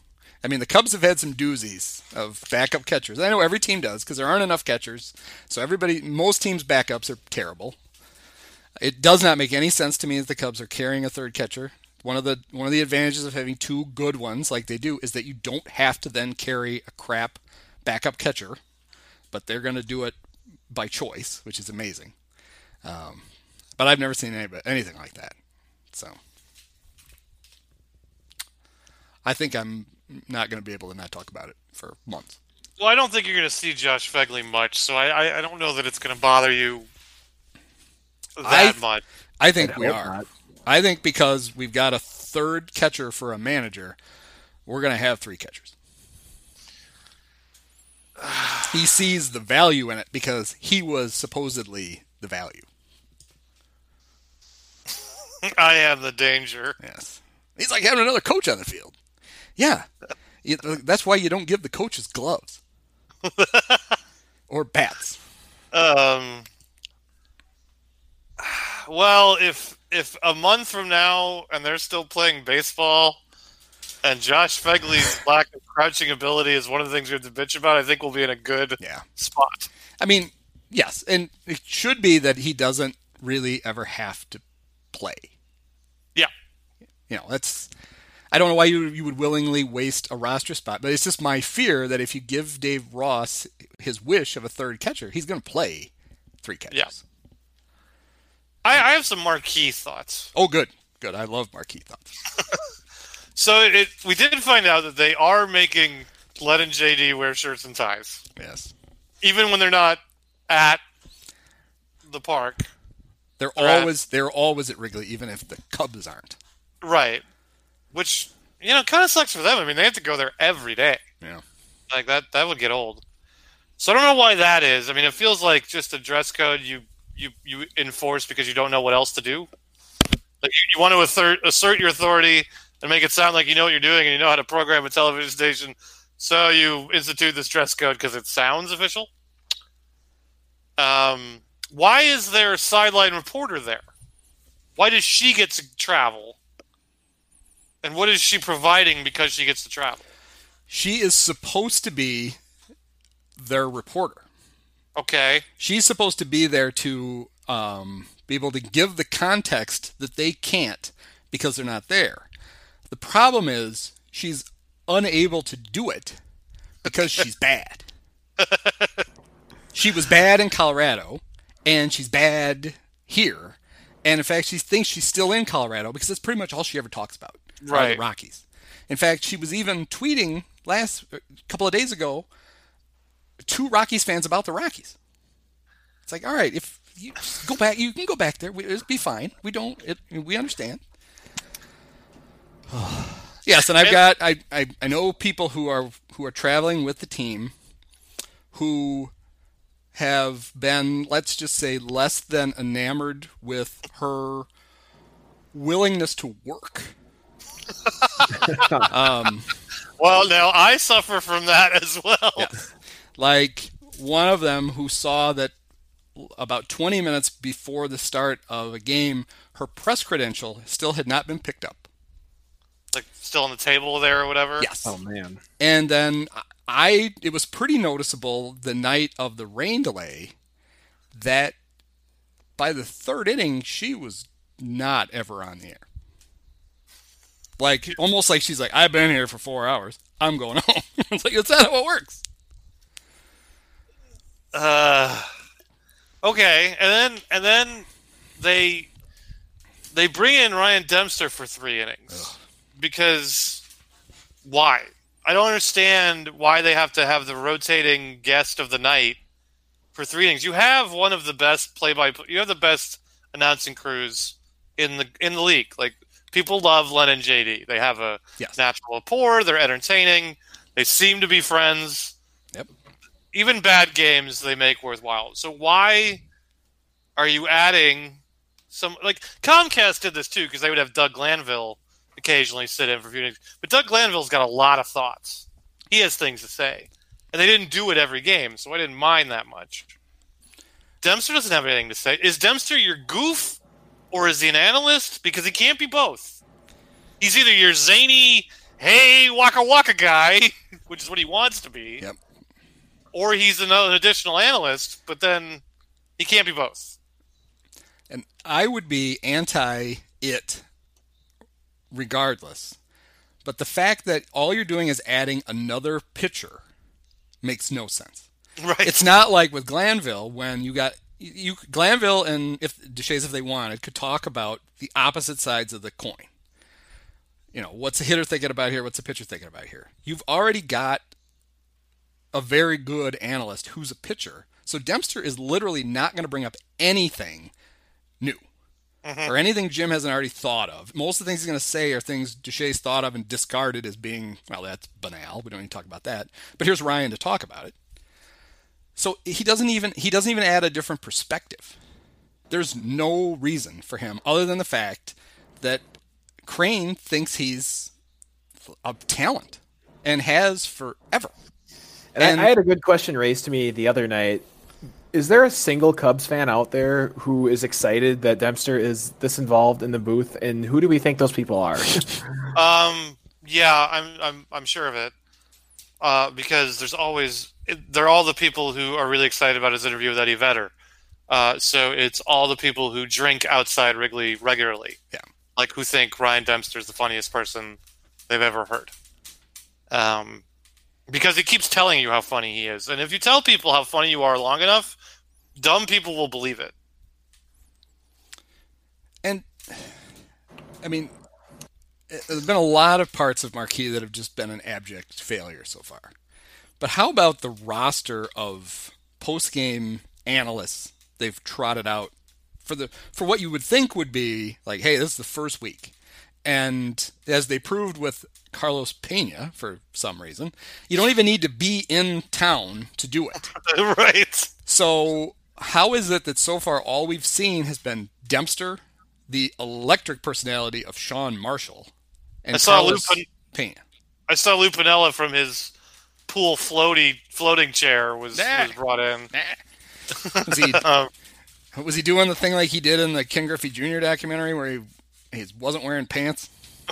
I mean, the Cubs have had some doozies of backup catchers. I know every team does because there aren't enough catchers. So everybody, most teams' backups are terrible. It does not make any sense to me that the Cubs are carrying a third catcher. One of the one of the advantages of having two good ones like they do is that you don't have to then carry a crap backup catcher, but they're going to do it by choice, which is amazing. Um, but I've never seen any, anything like that. So I think I'm not going to be able to not talk about it for months. Well, I don't think you're going to see Josh Phegley much, so I I, I don't know that it's going to bother you that I- much. I think I'd we are. not. I think because we've got a third catcher for a manager, we're going to have three catchers. (sighs) He sees the value in it because he was supposedly the value. (laughs) I am the danger. Yes. He's like having another coach on the field. Yeah. That's why you don't give the coaches gloves (laughs) or bats. Um. Well, if if a month from now and they're still playing baseball, and Josh Phegley's (laughs) lack of crouching ability is one of the things we have to bitch about, I think we'll be in a good Yeah. spot. I mean, yes, and it should be that he doesn't really ever have to play. Yeah. You know, that's I don't know why you you would willingly waste a roster spot, but it's just my fear that if you give Dave Ross his wish of a third catcher, he's going to play three catchers. Yeah. I, I have some marquee thoughts. Oh, good, good. I love marquee thoughts. (laughs) So it we did find out that they are making Len and JD wear shirts and ties, Yes, even when they're not at the park. they're Right. always they're always at Wrigley, even if the Cubs aren't. Right. Which, you know, kind of sucks for them. I mean, they have to go there every day. Yeah. Like that that would get old. So I don't know why that is. I mean, it feels like just a dress code you you you enforce because you don't know what else to do. Like you, you want to assert assert your authority and make it sound like you know what you're doing and you know how to program a television station. So you institute this dress code because it sounds official. Um, why is there a sideline reporter there? Why does she get to travel? And what is she providing because she gets to travel? She is supposed to be their reporter. Okay. she's supposed to be there to um, be able to give the context that they can't because they're not there. The problem is she's unable to do it because (laughs) she's bad. she was bad in Colorado, and she's bad here. And in fact, she thinks she's still in Colorado because that's pretty much all she ever talks about. Are the Right. Rockies. In fact, she was even tweeting last a couple of days ago two Rockies fans about the Rockies. It's like, all right, if you go back, you can go back there. We, it'll be fine. We don't. It, we understand. (sighs) yes, and I've got I, I I know people who are who are traveling with the team who have been, let's just say, less than enamored with her willingness to work. (laughs) um, Well, now I suffer from that as well. Yes. Like one of them who saw that about 20 minutes before the start of a game, her press credential still had not been picked up. Like still on the table there or whatever. Yes. Oh man. And then I, it was pretty noticeable the night of the rain delay that by the third inning, she was not ever on the air. Like almost like she's like, I've been here for four hours. I'm going (laughs) home. it's like that's not how it works. Uh, okay, and then and then they they bring in Ryan Dempster for three innings because why? I don't understand why they have to have the rotating guest of the night for three innings. You have one of the best play by you have the best announcing crews in the in the league. Like people love Len and JD. They have a Yes. natural rapport. They're entertaining. They seem to be friends. Yep. Even bad games they make worthwhile. So why are you adding some like Comcast did this too because they would have Doug Glanville occasionally sit in for a few days. But Doug Glanville's got a lot of thoughts. He has things to say. And they didn't do it every game, so I didn't mind that much. Dempster doesn't have anything to say. Is Dempster your goof or is he an analyst? Because he can't be both. He's either your zany, hey, waka waka guy, (laughs) which is what he wants to be, Yep. or he's another an additional analyst, but then he can't be both. And I would be anti it regardless. But the fact that all you're doing is adding another pitcher makes no sense. (laughs) Right. It's not like with Glanville when you got you Glanville and if Deshaies if they wanted could talk about the opposite sides of the coin. You know, what's the hitter thinking about here? What's the pitcher thinking about here? You've already got a very good analyst who's a pitcher. So Dempster is literally not going to bring up anything new mm-hmm. or anything Jim hasn't already thought of. Most of the things he's going to say are things Deshaies thought of and discarded as being, well, that's banal. We don't need to talk about that. But here's Ryan to talk about it. So he doesn't even he doesn't even add a different perspective. There's no reason for him other than the fact that Crane thinks he's a talent and has forever. And, And- I, I had a good question raised to me the other night. Is there a single Cubs fan out there who is excited that Dempster is this involved in the booth? And who do we think those people are? (laughs) Um. Yeah, I'm. I'm. I'm sure of it. Uh, because there's always it, they're all the people who are really excited about his interview with Eddie Vedder. Uh, so it's all the people who drink outside Wrigley regularly. Yeah. Like who think Ryan Dempster's the funniest person they've ever heard. Um, because he keeps telling you how funny he is, and if you tell people how funny you are long enough, dumb people will believe it. And I mean, there's been a lot of parts of Marquee that have just been an abject failure so far. But how about the roster of post-game analysts they've trotted out for the for what you would think would be like, hey, this is the first week. And as they proved with Carlos Pena for some reason, you don't even need to be in town to do it. (laughs) right. So, how is it that so far all we've seen has been Dempster, the electric personality of Sean Marshall, and I saw Carlos Lupin- Pena? I saw Lou Piniella from his pool floaty floating chair was, Nah. was brought in. Was he (laughs) Um, was he doing the thing like he did in the Ken Griffey Jr. documentary where he he wasn't wearing pants? (laughs)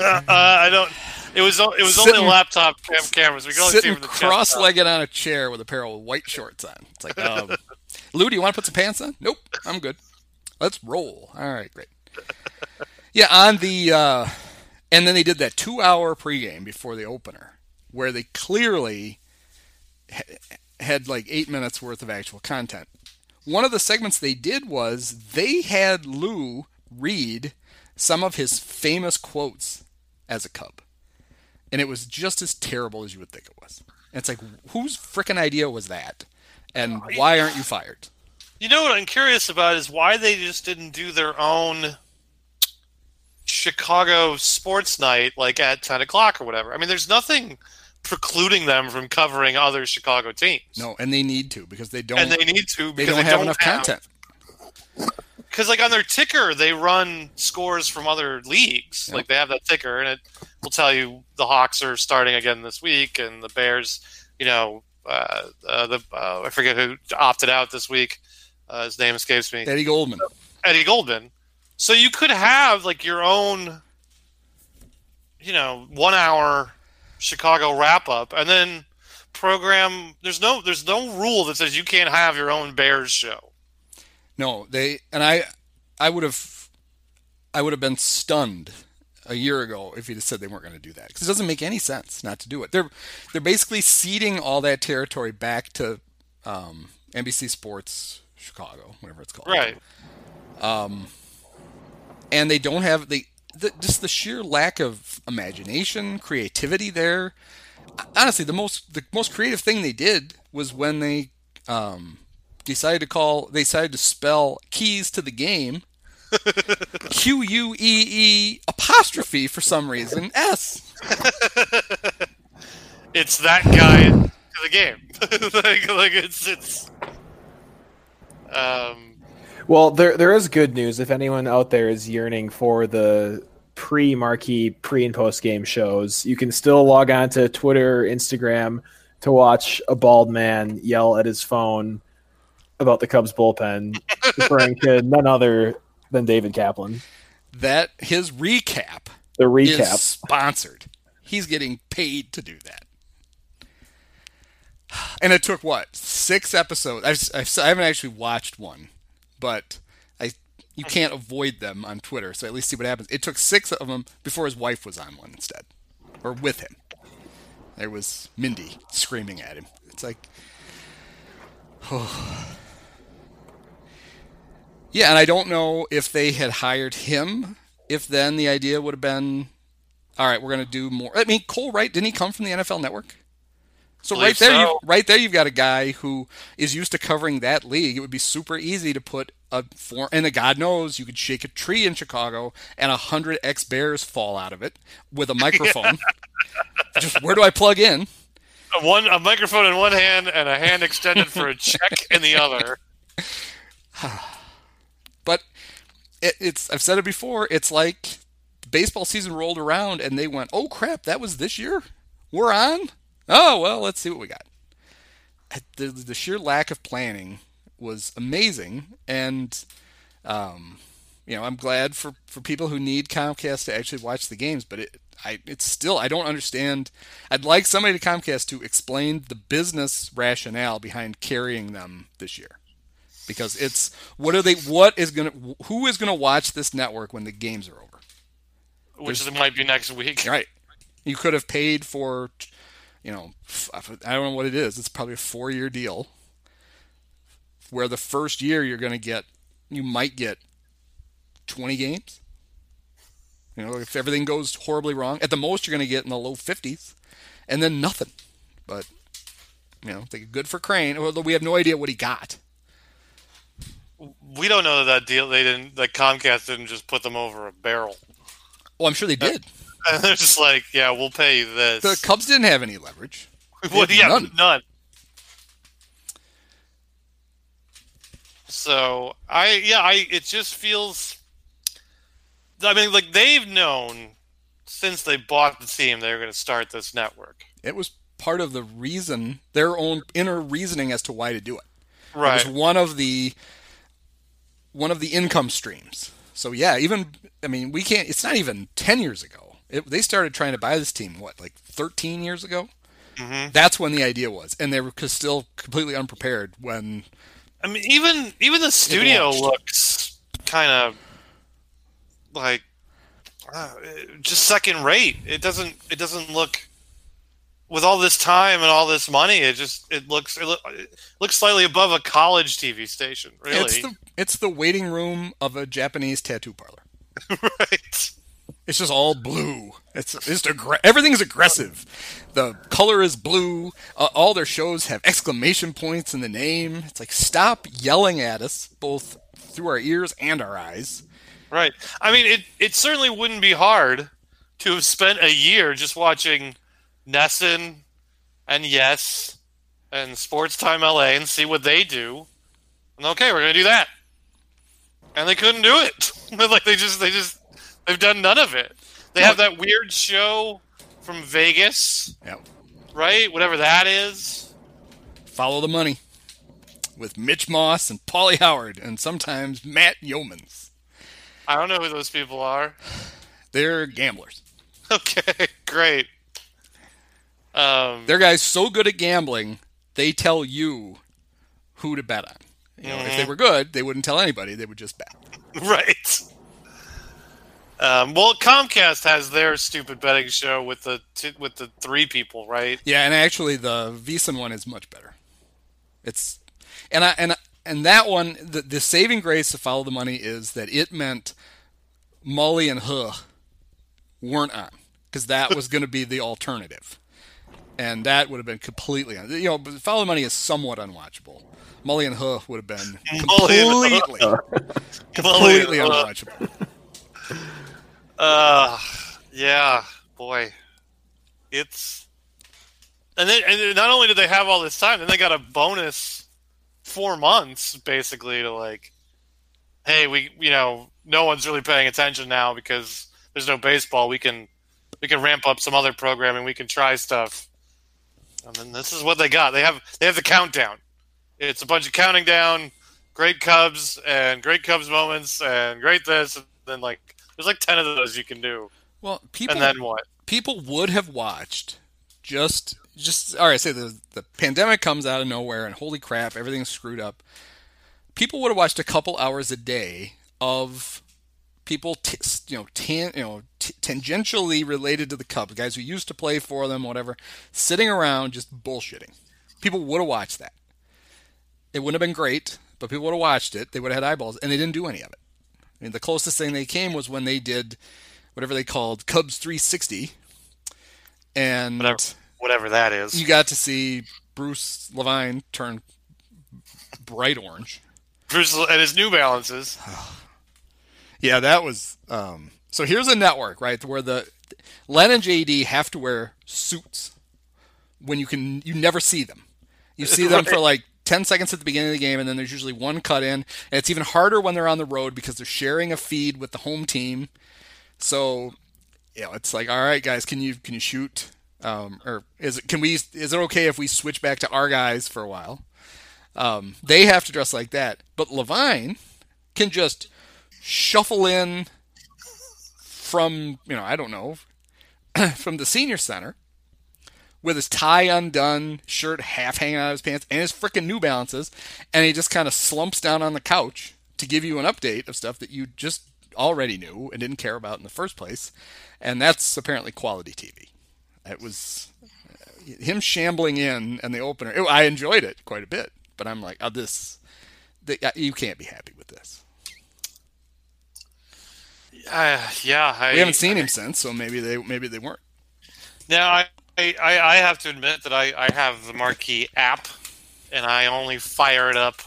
uh, I don't. It was it was Sitting- only laptop cam- cameras. We can only see Sitting from the cross-legged on a chair with a pair of white shorts on. It's like, um, (laughs) Lou, do you want to put some pants on? Nope, I'm good. Let's roll. All right, great. Yeah, on the uh, and then they did that two-hour pregame before the opener, where they clearly ha- had like eight minutes worth of actual content. One of the segments they did was they had Lou read some of his famous quotes as a Cub, and it was just as terrible as you would think it was. And it's like, whose frickin' idea was that? And why aren't you fired? You know what I'm curious about is why they just didn't do their own Chicago sports night like at 10 o'clock or whatever. I mean, there's nothing precluding them from covering other Chicago teams. No, and they need to because they don't. and they need to because they because don't have enough content. Because like on their ticker, they run scores from other leagues. Yep. Like they have that ticker, and it will tell you the Hawks are starting again this week, and the Bears, you know, uh, uh, the uh, I forget who opted out this week. Uh, his name escapes me. Eddie Goldman. Eddie Goldman. So you could have like your own, you know, one hour Chicago wrap up, and then program. There's no there's no rule that says you can't have your own Bears show. No, they and I, I would have, I would have been stunned a year ago if he'd said they weren't going to do that because it doesn't make any sense not to do it. They're they're basically ceding all that territory back to um, NBC Sports Chicago, whatever it's called. Right. Um, and they don't have the, the just the sheer lack of imagination, creativity there. Honestly, the most the most creative thing they did was when they um, decided to call they decided to spell keys to the game (laughs) Q U E E apostrophe for some reason S. It's that guy to the game. (laughs) like, like it's it's. Um. Well, there there is good news if anyone out there is yearning for the pre-marquee pre and post game shows. You can still log on to Twitter, Instagram to watch a bald man yell at his phone about the Cubs bullpen, (laughs) referring to none other than David Kaplan. That his recap The is recap. sponsored. He's getting paid to do that. And it took what six episodes? I've, I've, I haven't actually watched one, but I you can't avoid them on Twitter. So at least see what happens. It took six of them before his wife was on one instead, or with him. There was Mindy screaming at him. It's like, oh. (sighs) yeah, and I don't know if they had hired him. If then the idea would have been, all right, we're going to do more. I mean, Cole Wright didn't he come from the NFL Network? So right there, You, right there, you've got a guy who is used to covering that league. It would be super easy to put a form, and a, God knows you could shake a tree in Chicago and a hundred ex Bears fall out of it with a (laughs) microphone. Just where do I plug in? a One a microphone in one hand and a hand extended for a check in the other. (laughs) But it, it's I've said it before. It's like baseball season rolled around and they went, "Oh crap, that was this year. We're on. Oh well, let's see what we got." The, the sheer lack of planning was amazing, and um, you know I'm glad for, for people who need Comcast to actually watch the games. But it I it's still I don't understand. I'd like somebody to Comcast to explain the business rationale behind carrying them this year because it's what are they what is gonna who is gonna watch this network when the games are over Which might be next week. right you could have paid for you know I don't know what it is it's probably a four year deal where the first year you're gonna get you might get 20 games you know if everything goes horribly wrong at the most you're gonna get in the low 50s and then nothing but you know good for crane although we have no idea what he got We don't know that, that deal. They didn't. Like Comcast didn't just put them over a barrel. well i'm sure they did And (laughs) they're just like, yeah, we'll pay you this. the cubs didn't have any leverage (laughs) well, yeah, none. none. So I, yeah, I. It just feels. I mean, like they've known since they bought the team they were going to start this network, It was part of the reason, their own inner reasoning as to why to do it. It right? was one of the one of the income streams. So yeah, even I mean, we can't. It's not even ten years ago. It, they started trying to buy this team. What, like thirteen years ago? Mhm. That's when the idea was, and they were still completely unprepared when. I mean, even even the studio looks kind of like uh, just second rate. It doesn't. It doesn't look with all this time and all this money. It just it looks it, look, it looks slightly above a college TV station. Really, It's the it's the waiting room of a Japanese tattoo parlor. (laughs) right. It's just all blue. It's just aggr- everything's aggressive. The color is blue. Uh, all their shows have exclamation points in the name. It's like stop yelling at us both through our ears and our eyes. Right. I mean, it it certainly wouldn't be hard to have spent a year just watching NESN and Yes and Sports Time LA and see what they do. And okay, we're gonna do that. And they couldn't do it. (laughs) like they just they just they've done none of it. They have that weird show from Vegas, Yeah. right? Whatever that is. Follow the money with Mitch Moss and Pauly Howard and sometimes Matt Youmans. I don't know who those people are. (sighs) They're gamblers. Okay, (laughs) great. Um, They're guys so good at gambling, they tell you who to bet on. You know, if they were good, they wouldn't tell anybody. They would just bet. (laughs) right. Um, well, Comcast has their stupid betting show with the t- with the three people, right? Yeah, and actually the VSiN one is much better. It's and I and and that one the, the saving grace to follow the money is that it meant Mully and Haugh weren't on because that was going to be the alternative, and that would have been completely un- you know but follow the money is somewhat unwatchable. Mully and Haugh would have been (laughs) completely completely Mully and Haugh. unwatchable. Uh, yeah, boy, it's and then and not only did they have all this time, then they got a bonus four months basically to like, hey, we you know no one's really paying attention now because there's no baseball. We can we can ramp up some other programming. We can try stuff. And then this is what they got. They have they have the countdown. It's a bunch of counting down, great Cubs and great Cubs moments and great this and then like there's like ten of those you can do. Well, people And then what? people would have watched just just all right say the the pandemic comes out of nowhere and holy crap everything's screwed up. People would have watched a couple hours a day of people t- you know tan, you know t- tangentially related to the Cubs guys who used to play for them whatever sitting around just bullshitting. People would have watched that. It wouldn't have been great but people would have watched it. They would have had eyeballs and they didn't do any of it mean the closest thing they came was when they did whatever they called Cubs 360 and Whatever. Whatever that is. you got to see Bruce Levine turn bright orange. Bruce and his New Balances. (sighs) Yeah, that was. Um, so here's a network, right, where the Len and JD have to wear suits when you can you never see them. You see them (laughs) for like 10 seconds at the beginning of the game, and then there's usually one cut in. And it's even harder when they're on the road because they're sharing a feed with the home team. So, you know, it's like, all right, guys, can you can you shoot? Um, or is it can we is it okay if we switch back to our guys for a while? Um, they have to dress like that, but Levine can just shuffle in from you know I don't know (clears throat) from the senior center with his tie undone, shirt half hanging out of his pants, and his frickin' New Balances, and he just kind of slumps down on the couch to give you an update of stuff that you just already knew and didn't care about in the first place, and that's apparently quality TV. It was uh, him shambling in and the opener. it- I enjoyed it quite a bit, but I'm like, oh, this, the, uh, you can't be happy with this. Uh, yeah, I, We haven't seen him since, so maybe they maybe they weren't. Now, I, I, I have to admit that I, I have the Marquee app, and I only fire it up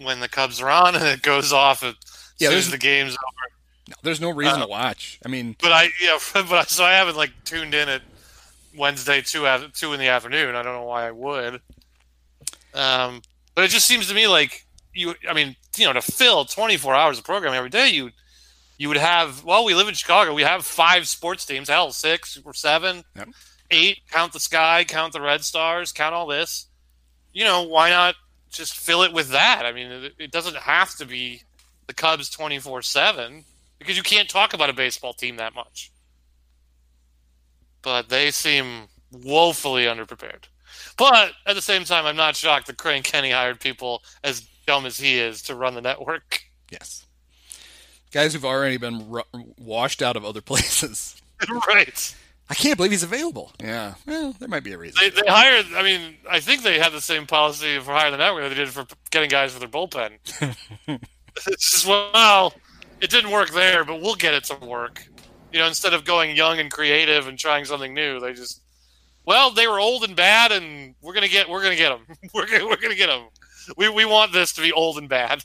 when the Cubs are on, (laughs) and it goes off as Yeah, soon as the game's over. No, there's no reason Uh, to watch. I mean, But I, yeah, (laughs) but I, so I haven't like tuned in at Wednesday two af- two in the afternoon. I don't know why I would. Um, but it just seems to me like you. I mean, you know, to fill 24 hours of programming every day, you you would have. Well, we live in Chicago. We have five sports teams. Hell, six or seven, Yep. eight. Count the Sky. Count the Red Stars. Count all this. You know, why not just fill it with that? I mean, it, it doesn't have to be the Cubs 24 seven because you can't talk about a baseball team that much. But they seem woefully underprepared. But at the same time, I'm not shocked that Crane Kenney hired people as dumb as he is to run the network. yes, guys who've already been ru- washed out of other (laughs) places. right. I can't believe he's available. Yeah, well, there might be a reason. They, they hired, I mean, I think they had the same policy for hiring the network that they did for getting guys for their bullpen. (laughs) it's just, well, it didn't work there, but we'll get it to work. You know, instead of going young and creative and trying something new, they just, well, they were old and bad, and we're gonna get, we're gonna get them. (laughs) we're gonna, we're gonna get them. We, we want this to be old and bad.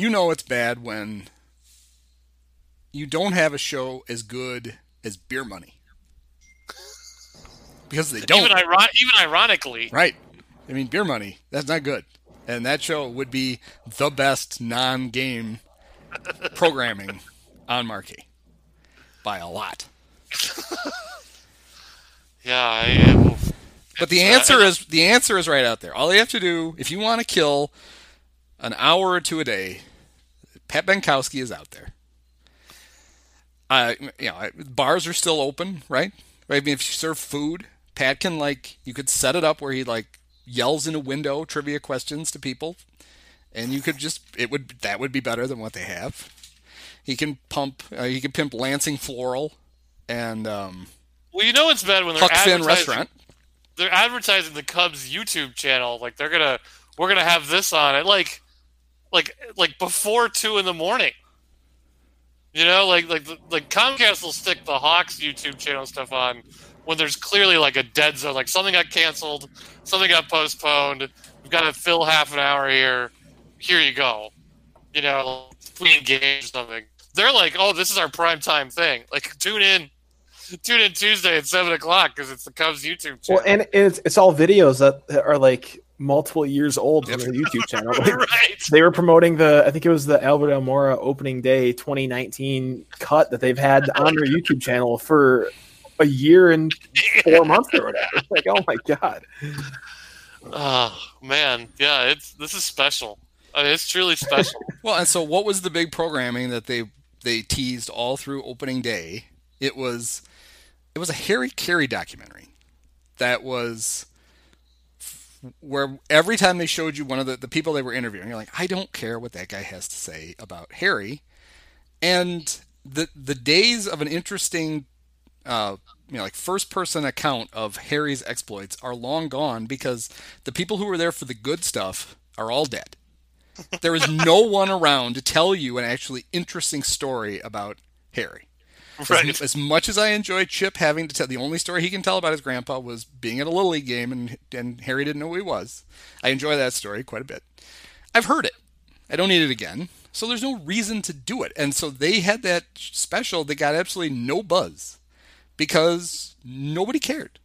You know it's bad when you don't have a show as good as Beer Money because they don't. Even, iron- even ironically, Right. I mean, Beer Money, that's not good. And that show would be the best non game (laughs) programming on Marquee by a lot. yeah. I, am But the uh, answer is the answer is right out there. All you have to do, if you want to kill an hour or two a day, Pat Benkowski is out there. Uh, you know, bars are still open, right? I mean, if you serve food, Pat can like you could set it up where he like yells in a window trivia questions to people, and you could just it would that would be better than what they have. He can pump. Uh, he can pimp Lansing Floral, and um, Well, you know it's bad when they're Huck Finn advertising. Restaurant. They're advertising the Cubs YouTube channel. Like they're gonna, we're gonna have this on it. Like, like, like before two in the morning. You know, like like like Comcast will stick the Hawks YouTube channel stuff on when there's clearly like a dead zone. Like something got canceled, something got postponed. We've got to fill half an hour here. Here you go. You know, we engage something. They're like, oh, this is our prime time thing. Like, tune in, tune in Tuesday at seven o'clock because it's the Cubs YouTube channel. Well, and it's it's all videos that are like multiple years old on their YouTube (laughs) channel. Like, right. they were promoting the I think it was the Albert Almora opening day 2019 cut that they've had on their YouTube channel for a year and (laughs) four months or whatever. Like, oh my god. Oh man, yeah, it's this is special. I mean, it's truly special. (laughs) Well, and so what was the big programming that they they teased all through opening day? It was it was a Harry Caray documentary that was where every time they showed you one of the, the people they were interviewing, you're like, I don't care what that guy has to say about Harry. And the the days of an interesting uh, you know, like first person account of Harry's exploits are long gone because the people who were there for the good stuff are all dead. There is no (laughs) one around to tell you an actually interesting story about Harry. As, as much as I enjoy Chip having to tell, the only story he can tell about his grandpa was being at a Little League game and, and Harry didn't know who he was. I enjoy that story quite a bit. I've heard it. I don't need it again. So there's no reason to do it. And so they had that special that got absolutely no buzz because nobody cared.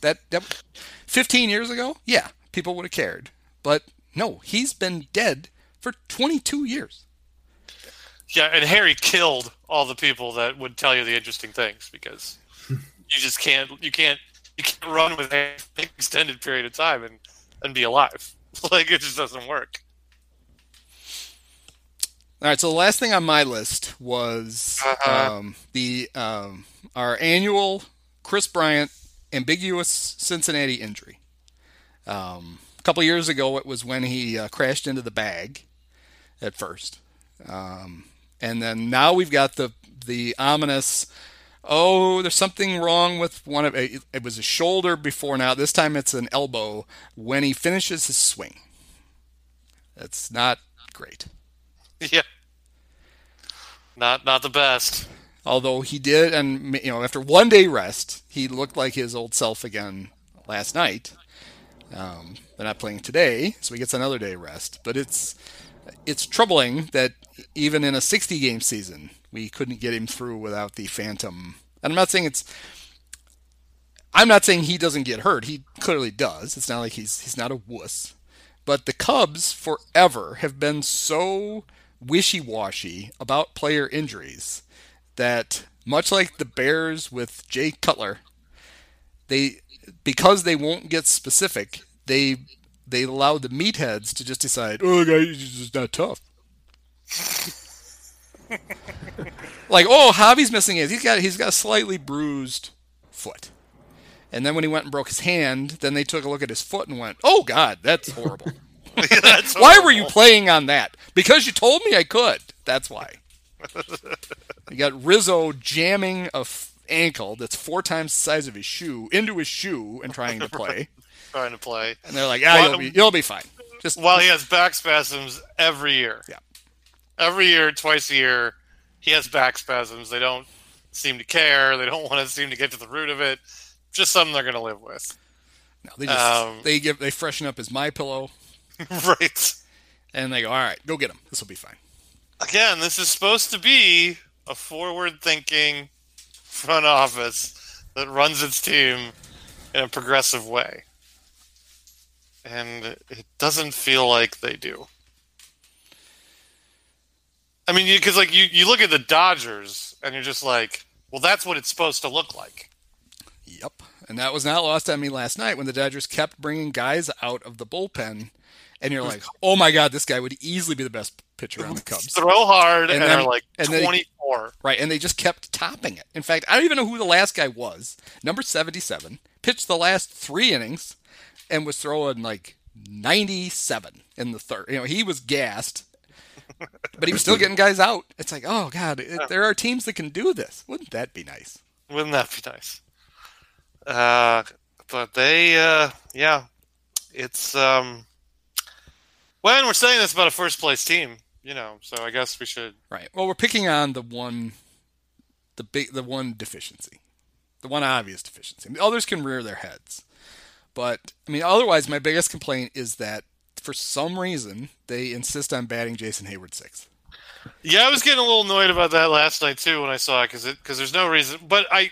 That, that 15 years ago, yeah, people would have cared. But no, he's been dead for 22 years. Yeah, and Harry killed all the people that would tell you the interesting things because you just can't you can't you can't run with an extended period of time and and be alive. (laughs) Like it just doesn't work. All right, so the last thing on my list was Uh-huh. um, the um, our annual Kris Bryant ambiguous Cincinnati injury. Um, a couple years ago, it was when he uh, crashed into the bag at first, um, and then now we've got the the ominous. Oh, there's something wrong with one of it. It was a shoulder before. Now this time it's an elbow when he finishes his swing. That's not great. (laughs) Yeah. Not not the best. Although he did, and you know, after one day rest, he looked like his old self again last night. Um, they're not playing today, so he gets another day rest. But it's it's troubling that even in a 60 game season, we couldn't get him through without the phantom. And I'm not saying it's. I'm not saying he doesn't get hurt. He clearly does. It's not like he's he's not a wuss. But the Cubs forever have been so wishy-washy about player injuries that much like the Bears with Jay Cutler, they because they won't get specific, they they allow the meatheads to just decide, oh, guy, he's just not tough. (laughs) like, oh, Javi's missing his. He's got he's got a slightly bruised foot. And then when he went and broke his hand, then they took a look at his foot and went, "Oh God, that's horrible. (laughs) That's why were you playing on that? Because you told me I could. That's why." (laughs) you got Rizzo jamming a f- ankle that's four times the size of his shoe into his shoe and trying to (laughs) play, trying to play? and they're like, "Ah, Well, you'll be you'll be fine." Just While he has back spasms every year. Yeah. Every year, twice a year, he has back spasms. They don't seem to care. They don't (laughs) want to seem to get to the root of it. Just something they're going to live with. no, they just um, they give they freshen up his my pillow (laughs) right. and they go, "All right, go get him. This will be fine." Again, this is supposed to be a forward thinking front office that runs its team in a progressive way. And it doesn't feel like they do. I mean, because like you, you look at the Dodgers and you're just like, well, that's what it's supposed to look like. Yep. And that was not lost on me last night when the Dodgers kept bringing guys out of the bullpen. And you're like, oh my God, this guy would easily be the best pitcher on the Cubs. Throw hard and, and then, are like and 20 Right, and they just kept topping it. In fact, I don't even know who the last guy was. Number 77 pitched the last 3 innings and was throwing like 97 in the third. You know, he was gassed. (laughs) but he was still getting guys out. It's like, oh god, it, there are teams that can do this. Wouldn't that be nice? Wouldn't that be nice? Uh, but they, uh, yeah, it's um, when we're saying this about a first place team, you know, so I guess we should. Right. Well, we're picking on the one, the big, the one deficiency, the one obvious deficiency. The others can rear their heads, but I mean, otherwise, my biggest complaint is that for some reason they insist on batting Jason Heyward sixth. Yeah, I was getting a little annoyed about that last night too when I saw it because because there's no reason. But I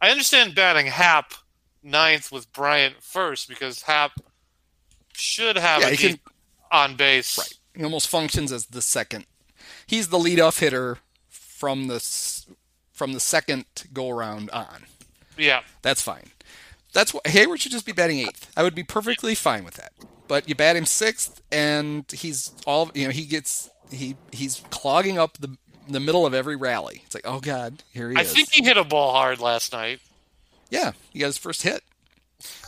I understand batting Happ ninth with Bryant first because Happ should have Yeah, a can- on base. Right. He almost functions as the second. He's the leadoff hitter from the from the second go around on. Yeah. That's fine. That's what Heyward should just be batting eighth. I would be perfectly fine with that. But you bat him sixth, and he's all you know. He gets he he's clogging up the the middle of every rally. It's like, oh god, here he I is. I think he hit a ball hard last night. yeah, he got his first hit,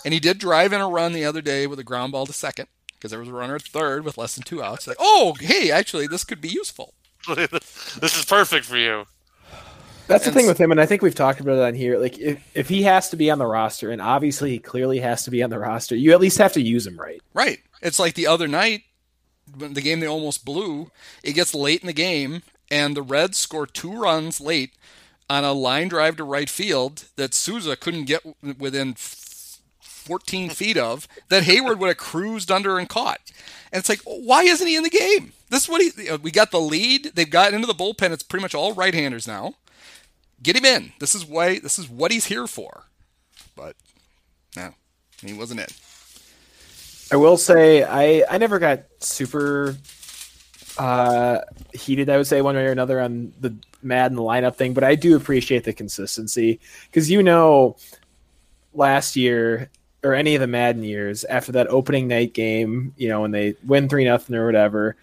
and he did drive in a run the other day with a ground ball to second because there was a runner at third with less than two outs. Like, oh hey, actually, this could be useful. (laughs) this is perfect for you. That's the thing s- with him, and I think we've talked about it on here. Like, if, if he has to be on the roster, and obviously he clearly has to be on the roster, you at least have to use him right. Right. It's like the other night, when the game they almost blew. It gets late in the game, and the Reds score two runs late on a line drive to right field that Souza couldn't get within f- 14 feet of. That Heyward would have cruised under and caught. And it's like, why isn't he in the game? This is what he. uh, We got the lead. They've got into the bullpen. It's pretty much all right-handers now. Get him in. This is why. This is what he's here for. But no, he wasn't in. I will say I I never got super uh, heated. I would say one way or another on the Maddon lineup thing, but I do appreciate the consistency because you know, last year or any of the Maddon years after that opening night game, you know when they win three nothing or whatever,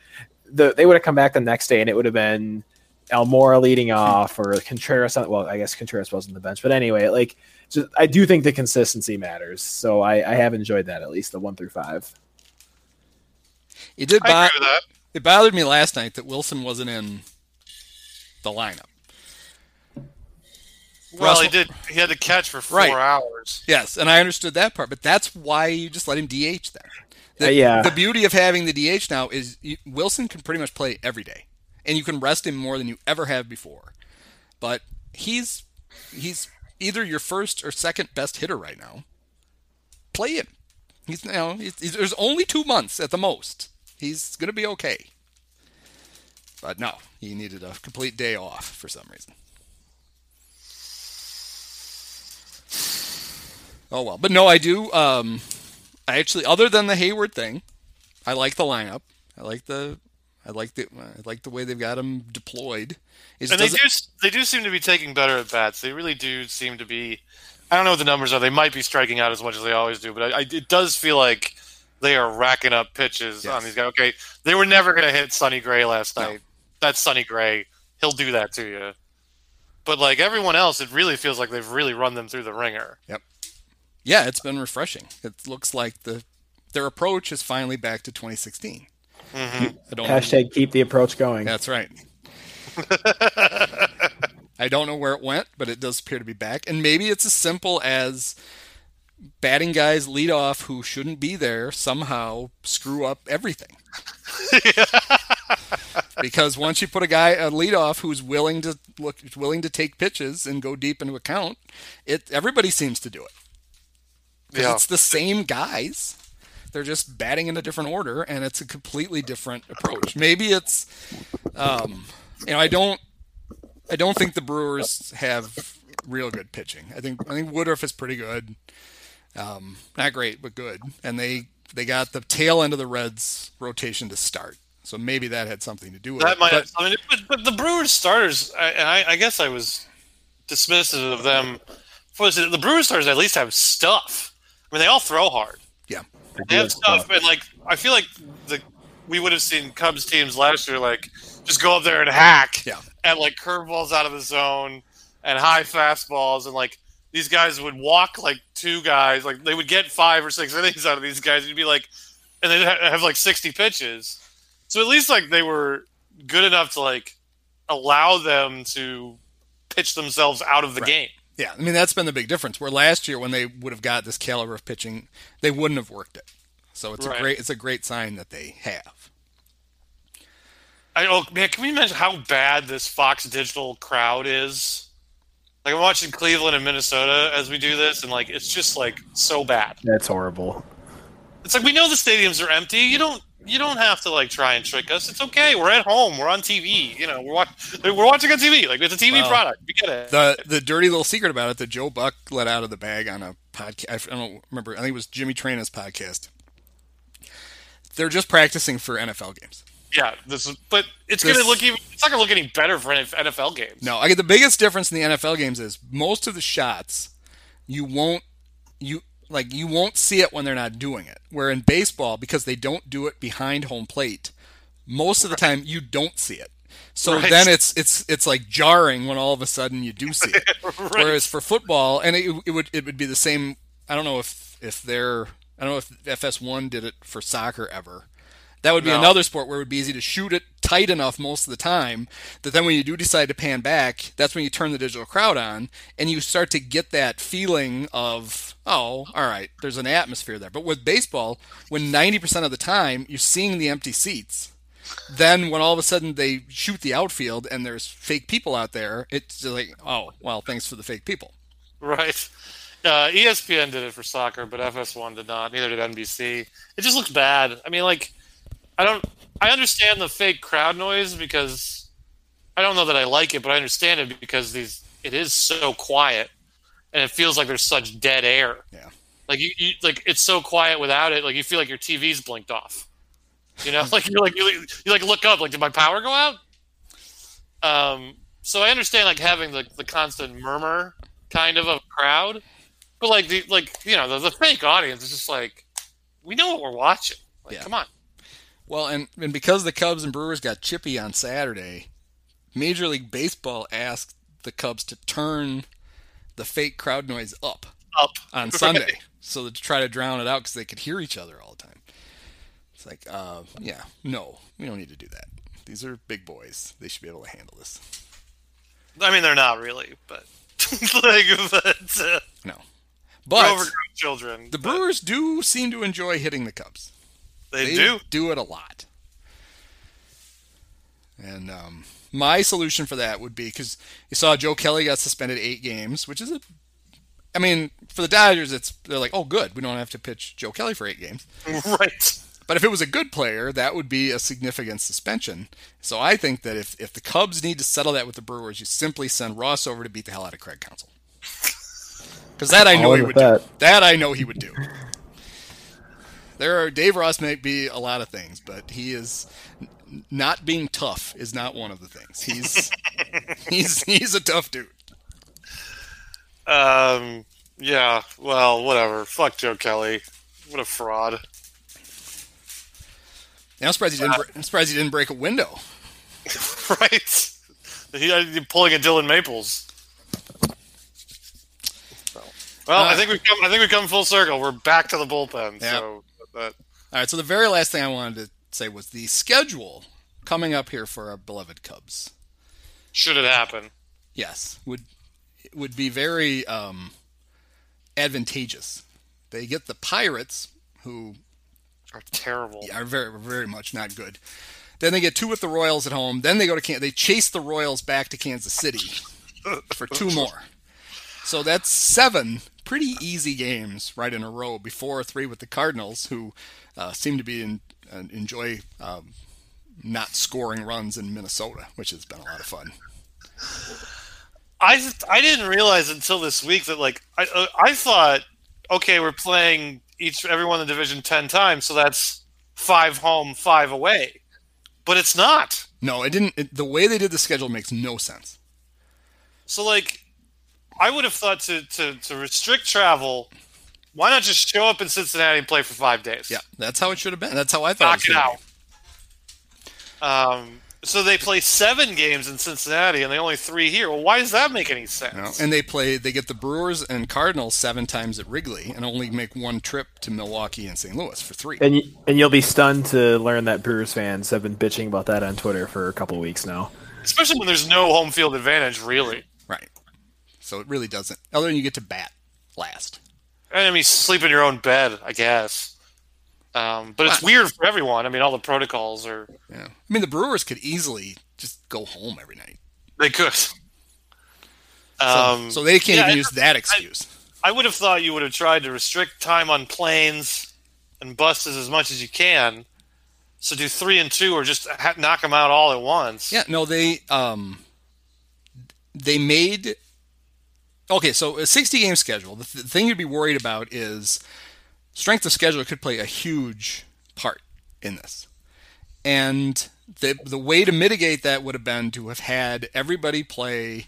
the, they would have come back the next day and it would have been Almora leading off or Contreras. On, well, I guess Contreras wasn't the bench, but anyway, like just, I do think the consistency matters. So I, I have enjoyed that at least the one through five. It did I bo- agree with that. it bothered me last night that Willson wasn't in the lineup. Well, he did. He had to catch for four Right. hours. Yes, and I understood that part, but that's why you just let him DH then. The, Uh, yeah. The beauty of having the DH now is you, Willson can pretty much play every day, and you can rest him more than you ever have before. But he's he's either your first or second best hitter right now. Play him. He's you know he's, he's, there's only two months at the most. He's gonna be okay. But no, he needed a complete day off for some reason. Oh well, but no, I do. Um, I actually, other than the Heyward thing, I like the lineup. I like the, I like the, I like the way they've got them deployed. It And they do. They do seem to be taking better at bats. They really do seem to be. I don't know what the numbers are. They might be striking out as much as they always do, but I, I, it does feel like they are racking up pitches Yes. on these guys. Okay, they were never going to hit Sonny Gray last No. night. That's Sonny Gray. He'll do that to you. But like everyone else, it really feels like they've really run them through the ringer. Yeah, it's been refreshing. It looks like the their approach is finally back to 2016. hmm I don't. Hashtag keep the approach going. That's right. (laughs) I don't know where it went, but it does appear to be back. And maybe it's as simple as batting guys lead off who shouldn't be there somehow screw up everything. (laughs) because once you put a guy a lead off who's willing to look willing to take pitches and go deep into account, it everybody seems to do it. Yeah. it's the same guys. They're just batting in a different order, and it's a completely different approach. Maybe it's, um, you know, I don't, I don't think the Brewers have real good pitching. I think I think Woodruff is pretty good, um, not great but good, and they they got the tail end of the Reds rotation to start, so maybe that had something to do with That it. might. But- I mean, but, but the Brewers starters, I, and I, I guess I was dismissive of them. The Brewers starters at least have stuff. I mean, they all throw hard. yeah, They have stuff, and like I feel like the we would have seen Cubs teams last year like just go up there and hack, Yeah. and like curveballs out of the zone and high fastballs, and like these guys would walk like two guys, like they would get five or six (laughs) innings out of these guys. You'd be like, and they ha- have like 60 pitches. So at least like they were good enough to like allow them to pitch themselves out of the Right. game. Yeah, I mean that's been the big difference. Where last year, when they would have got this caliber of pitching, they wouldn't have worked it. So it's Right. a great it's a great sign that they have. I oh man, can we mention how bad this Fox Digital crowd is? Like I'm watching Cleveland and Minnesota as we do this, and like it's just like so bad. That's horrible. It's like we know the stadiums are empty. You don't you don't have to like try and trick us. It's okay. We're at home. We're on TV. You know, we're watch, we're watching on TV. Like it's a TV Well, product. We get it. The the dirty little secret about it that Joe Buck let out of the bag on a podcast. I don't remember. I think it was Jimmy Traina's podcast. They're just practicing for NFL games. yeah, this is. But it's This- gonna look even. It's not gonna look any better for NFL games. No, I get the biggest difference in the NFL games is most of the shots you won't you like you won't see it when they're not doing it. Where in baseball, because they don't do it behind home plate, most of the time you don't see it. So Right. then it's it's it's like jarring when all of a sudden you do see it. (laughs) Right. Whereas for football, and it, it would it would be the same. I don't know if if they're I don't know if FS1 did it for soccer ever. That would be No. another sport where it would be easy to shoot it tight enough most of the time that then when you do decide to pan back, that's when you turn the digital crowd on and you start to get that feeling of, oh, all right, there's an atmosphere there. But with baseball, when 90% of the time you're seeing the empty seats, then when all of a sudden they shoot the outfield and there's fake people out there, it's just like, oh, well, thanks for the fake people. Right. Uh, ESPN did it for soccer, but FS1 did not. Neither did NBC. It just looks bad. I mean, like, I don't. I understand the fake crowd noise because I don't know that I like it, but I understand it because these. It is so quiet, and it feels like there's such dead air. Yeah. Like you, you like it's so quiet without it. Like you feel like your TV's blinked off. You know, (laughs) like you're like you, you like look up. Like did my power go out? Um. So I understand like having the the constant murmur kind of a crowd, but like the like you know the, the fake audience is just like we know what we're watching. Like Yeah. come on. Well, and, and because the Cubs and Brewers got chippy on Saturday, Major League Baseball asked the Cubs to turn the fake crowd noise up Up on (laughs) Right. Sunday, so that to try to drown it out because they could hear each other all the time. It's like, uh, yeah, no, we don't need to do that. These are big boys; they should be able to handle this. I mean, they're not really, but (laughs) like, but uh, No, but children. the but Brewers do seem to enjoy hitting the Cubs. They, do. do it a lot. And um, my solution for that would be because you saw Joe Kelly got suspended eight games, which is a, I mean, for the Dodgers, it's they're like, oh, good, we don't have to pitch Joe Kelly for eight games. (laughs) right. But if it was a good player, that would be a significant suspension. So I think that if, if the Cubs need to settle that with the Brewers, you simply send Ross over to beat the hell out of Craig Counsell. Because that I know All he would with do. that. That I know he would do. There are Dave Ross may be a lot of things, but he is not being tough is not one of the things. He's (laughs) he's he's a tough dude. Um. Yeah. Well, whatever. Fuck Joe Kelly. What a fraud. I'm surprised he didn't. bre- I'm surprised he didn't break a window. (laughs) right. He, he pulling a Dillon Maples. Well, I Uh, think we've come. I think we've come full circle. We're back to the bullpen. Yeah. So that All right. So the very last thing I wanted to say was the schedule coming up here for our beloved Cubs. should it happen. Yes, would would be very um, advantageous. They get the Pirates, who Are terrible. are very very much not good. Then they get two with the Royals at home. Then they go to Can- they chase the Royals back to Kansas City (laughs) for two more. So that's seven pretty easy games right in a row before three with the Cardinals, who uh, seem to be in, uh, enjoy um, not scoring runs in Minnesota, which has been a lot of fun. I I didn't realize until this week that like I uh, I thought okay we're playing each everyone in the division ten times so that's five home five away, but it's not. No, it didn't. It, the way they did the schedule makes no sense. So like I would have thought to to to restrict travel. Why not just show up in Cincinnati and play for five days? Yeah, that's how it should have been. That's how I thought. knock it it was out. be. Um, So they play seven games in Cincinnati and they only three here. Well, why does that make any sense? You know, and they play they get the Brewers and Cardinals seven times at Wrigley and only make one trip to Milwaukee and St. Louis for three. And you, and you'll be stunned to learn that Brewers fans have been bitching about that on Twitter for a couple weeks now. Especially when there's no home field advantage, really. Right. So it really doesn't. Other than you get to bat last. And I mean, sleep in your own bed, I guess. Um, but it's weird for everyone. I mean, all the protocols are. Yeah. I mean, the Brewers could easily just go home every night. They could. So, Um, so they can't yeah, even use that excuse. I would have thought you would have tried to restrict time on planes and buses as much as you can. So do three and two, or just ha- knock them out all at once. Yeah, no, they um they made okay. So a sixty game schedule. The, th- the thing you'd be worried about is strength of schedule could play a huge part in this, and the the way to mitigate that would have been to have had everybody play.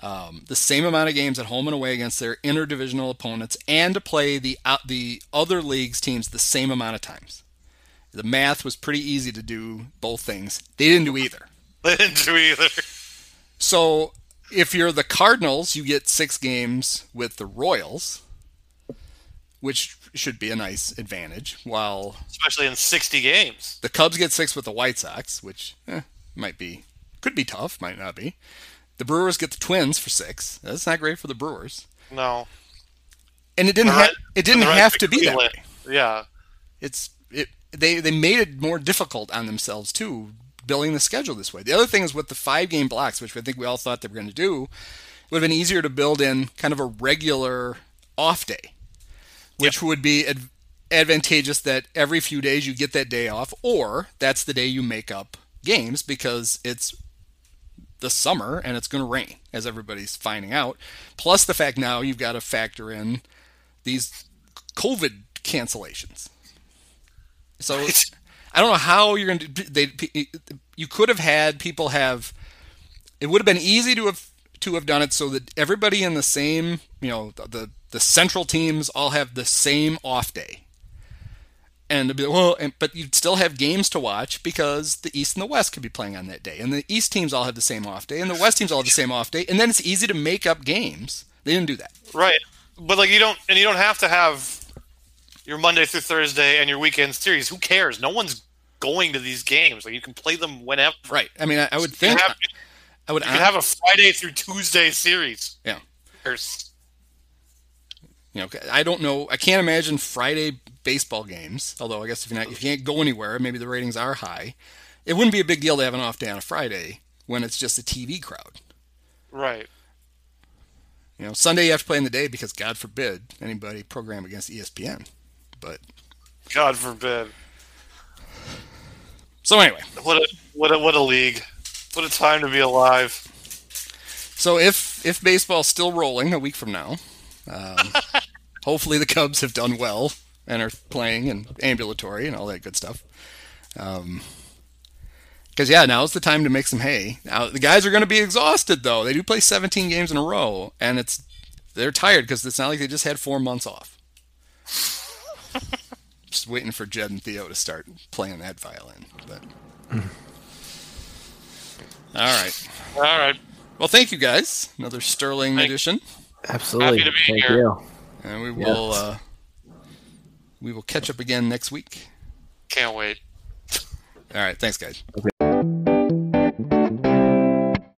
Um, the same amount of games at home and away against their interdivisional opponents, and to play the out the other leagues teams the same amount of times. The math was pretty easy to do both things. They didn't do either. They didn't do either. So if you're the Cardinals, you get six games with the Royals, which should be a nice advantage. While Especially in 60 games. the Cubs get six with the White Sox, which eh, might be could be tough, might not be. The Brewers get the Twins for six. That's not great for the Brewers, No. and it didn't ha- it didn't have to be that way. Yeah. it's it they they made it more difficult on themselves too building the schedule this way. The other thing is with the five game blocks which i think we all thought they were going to do it would have been easier to build in kind of a regular off day which would be ad- advantageous that every few days you get that day off or that's the day you make up games because it's the summer and it's going to rain as everybody's finding out. Plus the fact now you've got to factor in these covid cancellations. So I don't know how you're going to. They you could have had people have. It would have been easy to have to have done it so that everybody in the same you know the the central teams all have the same off day. And be well, and, but you'd still have games to watch because the East and the West could be playing on that day, and the East teams all have the same off day, and the West teams all have the same off day, and then it's easy to make up games. They didn't do that. Right. But like you don't and you don't have to have your Monday through Thursday and your weekend series. Who cares? No one's going to these games. Like you can play them whenever. Right. I mean, I, I would You think have, I would you can have a Friday through Tuesday series. yeah. There's- You know, I don't know. I can't imagine Friday baseball games. Although I guess if you're if you can't go anywhere, maybe the ratings are high. It wouldn't be a big deal to have an off day on a Friday when it's just a TV crowd. Right. You know, Sunday you have to play in the day because God forbid anybody program against ESPN. But God forbid. so anyway, What a what a what a league. What a time to be alive. so if if baseball's still rolling a week from now, um, (laughs) hopefully the Cubs have done well and are playing and ambulatory and all that good stuff. Um, Because yeah, now's the time to make some hay. Now the guys are going to be exhausted though. They do play 17 games in a row, and it's they're tired because it's not like they just had four months off. Just waiting for Jed and Theo to start playing that violin. But all right. All right. Well, thank you guys. Another sterling Thank- edition, Absolutely. Happy to be Thank here. you. and we Yes. will uh, we will catch up again next week. Can't wait. All right. Thanks, guys.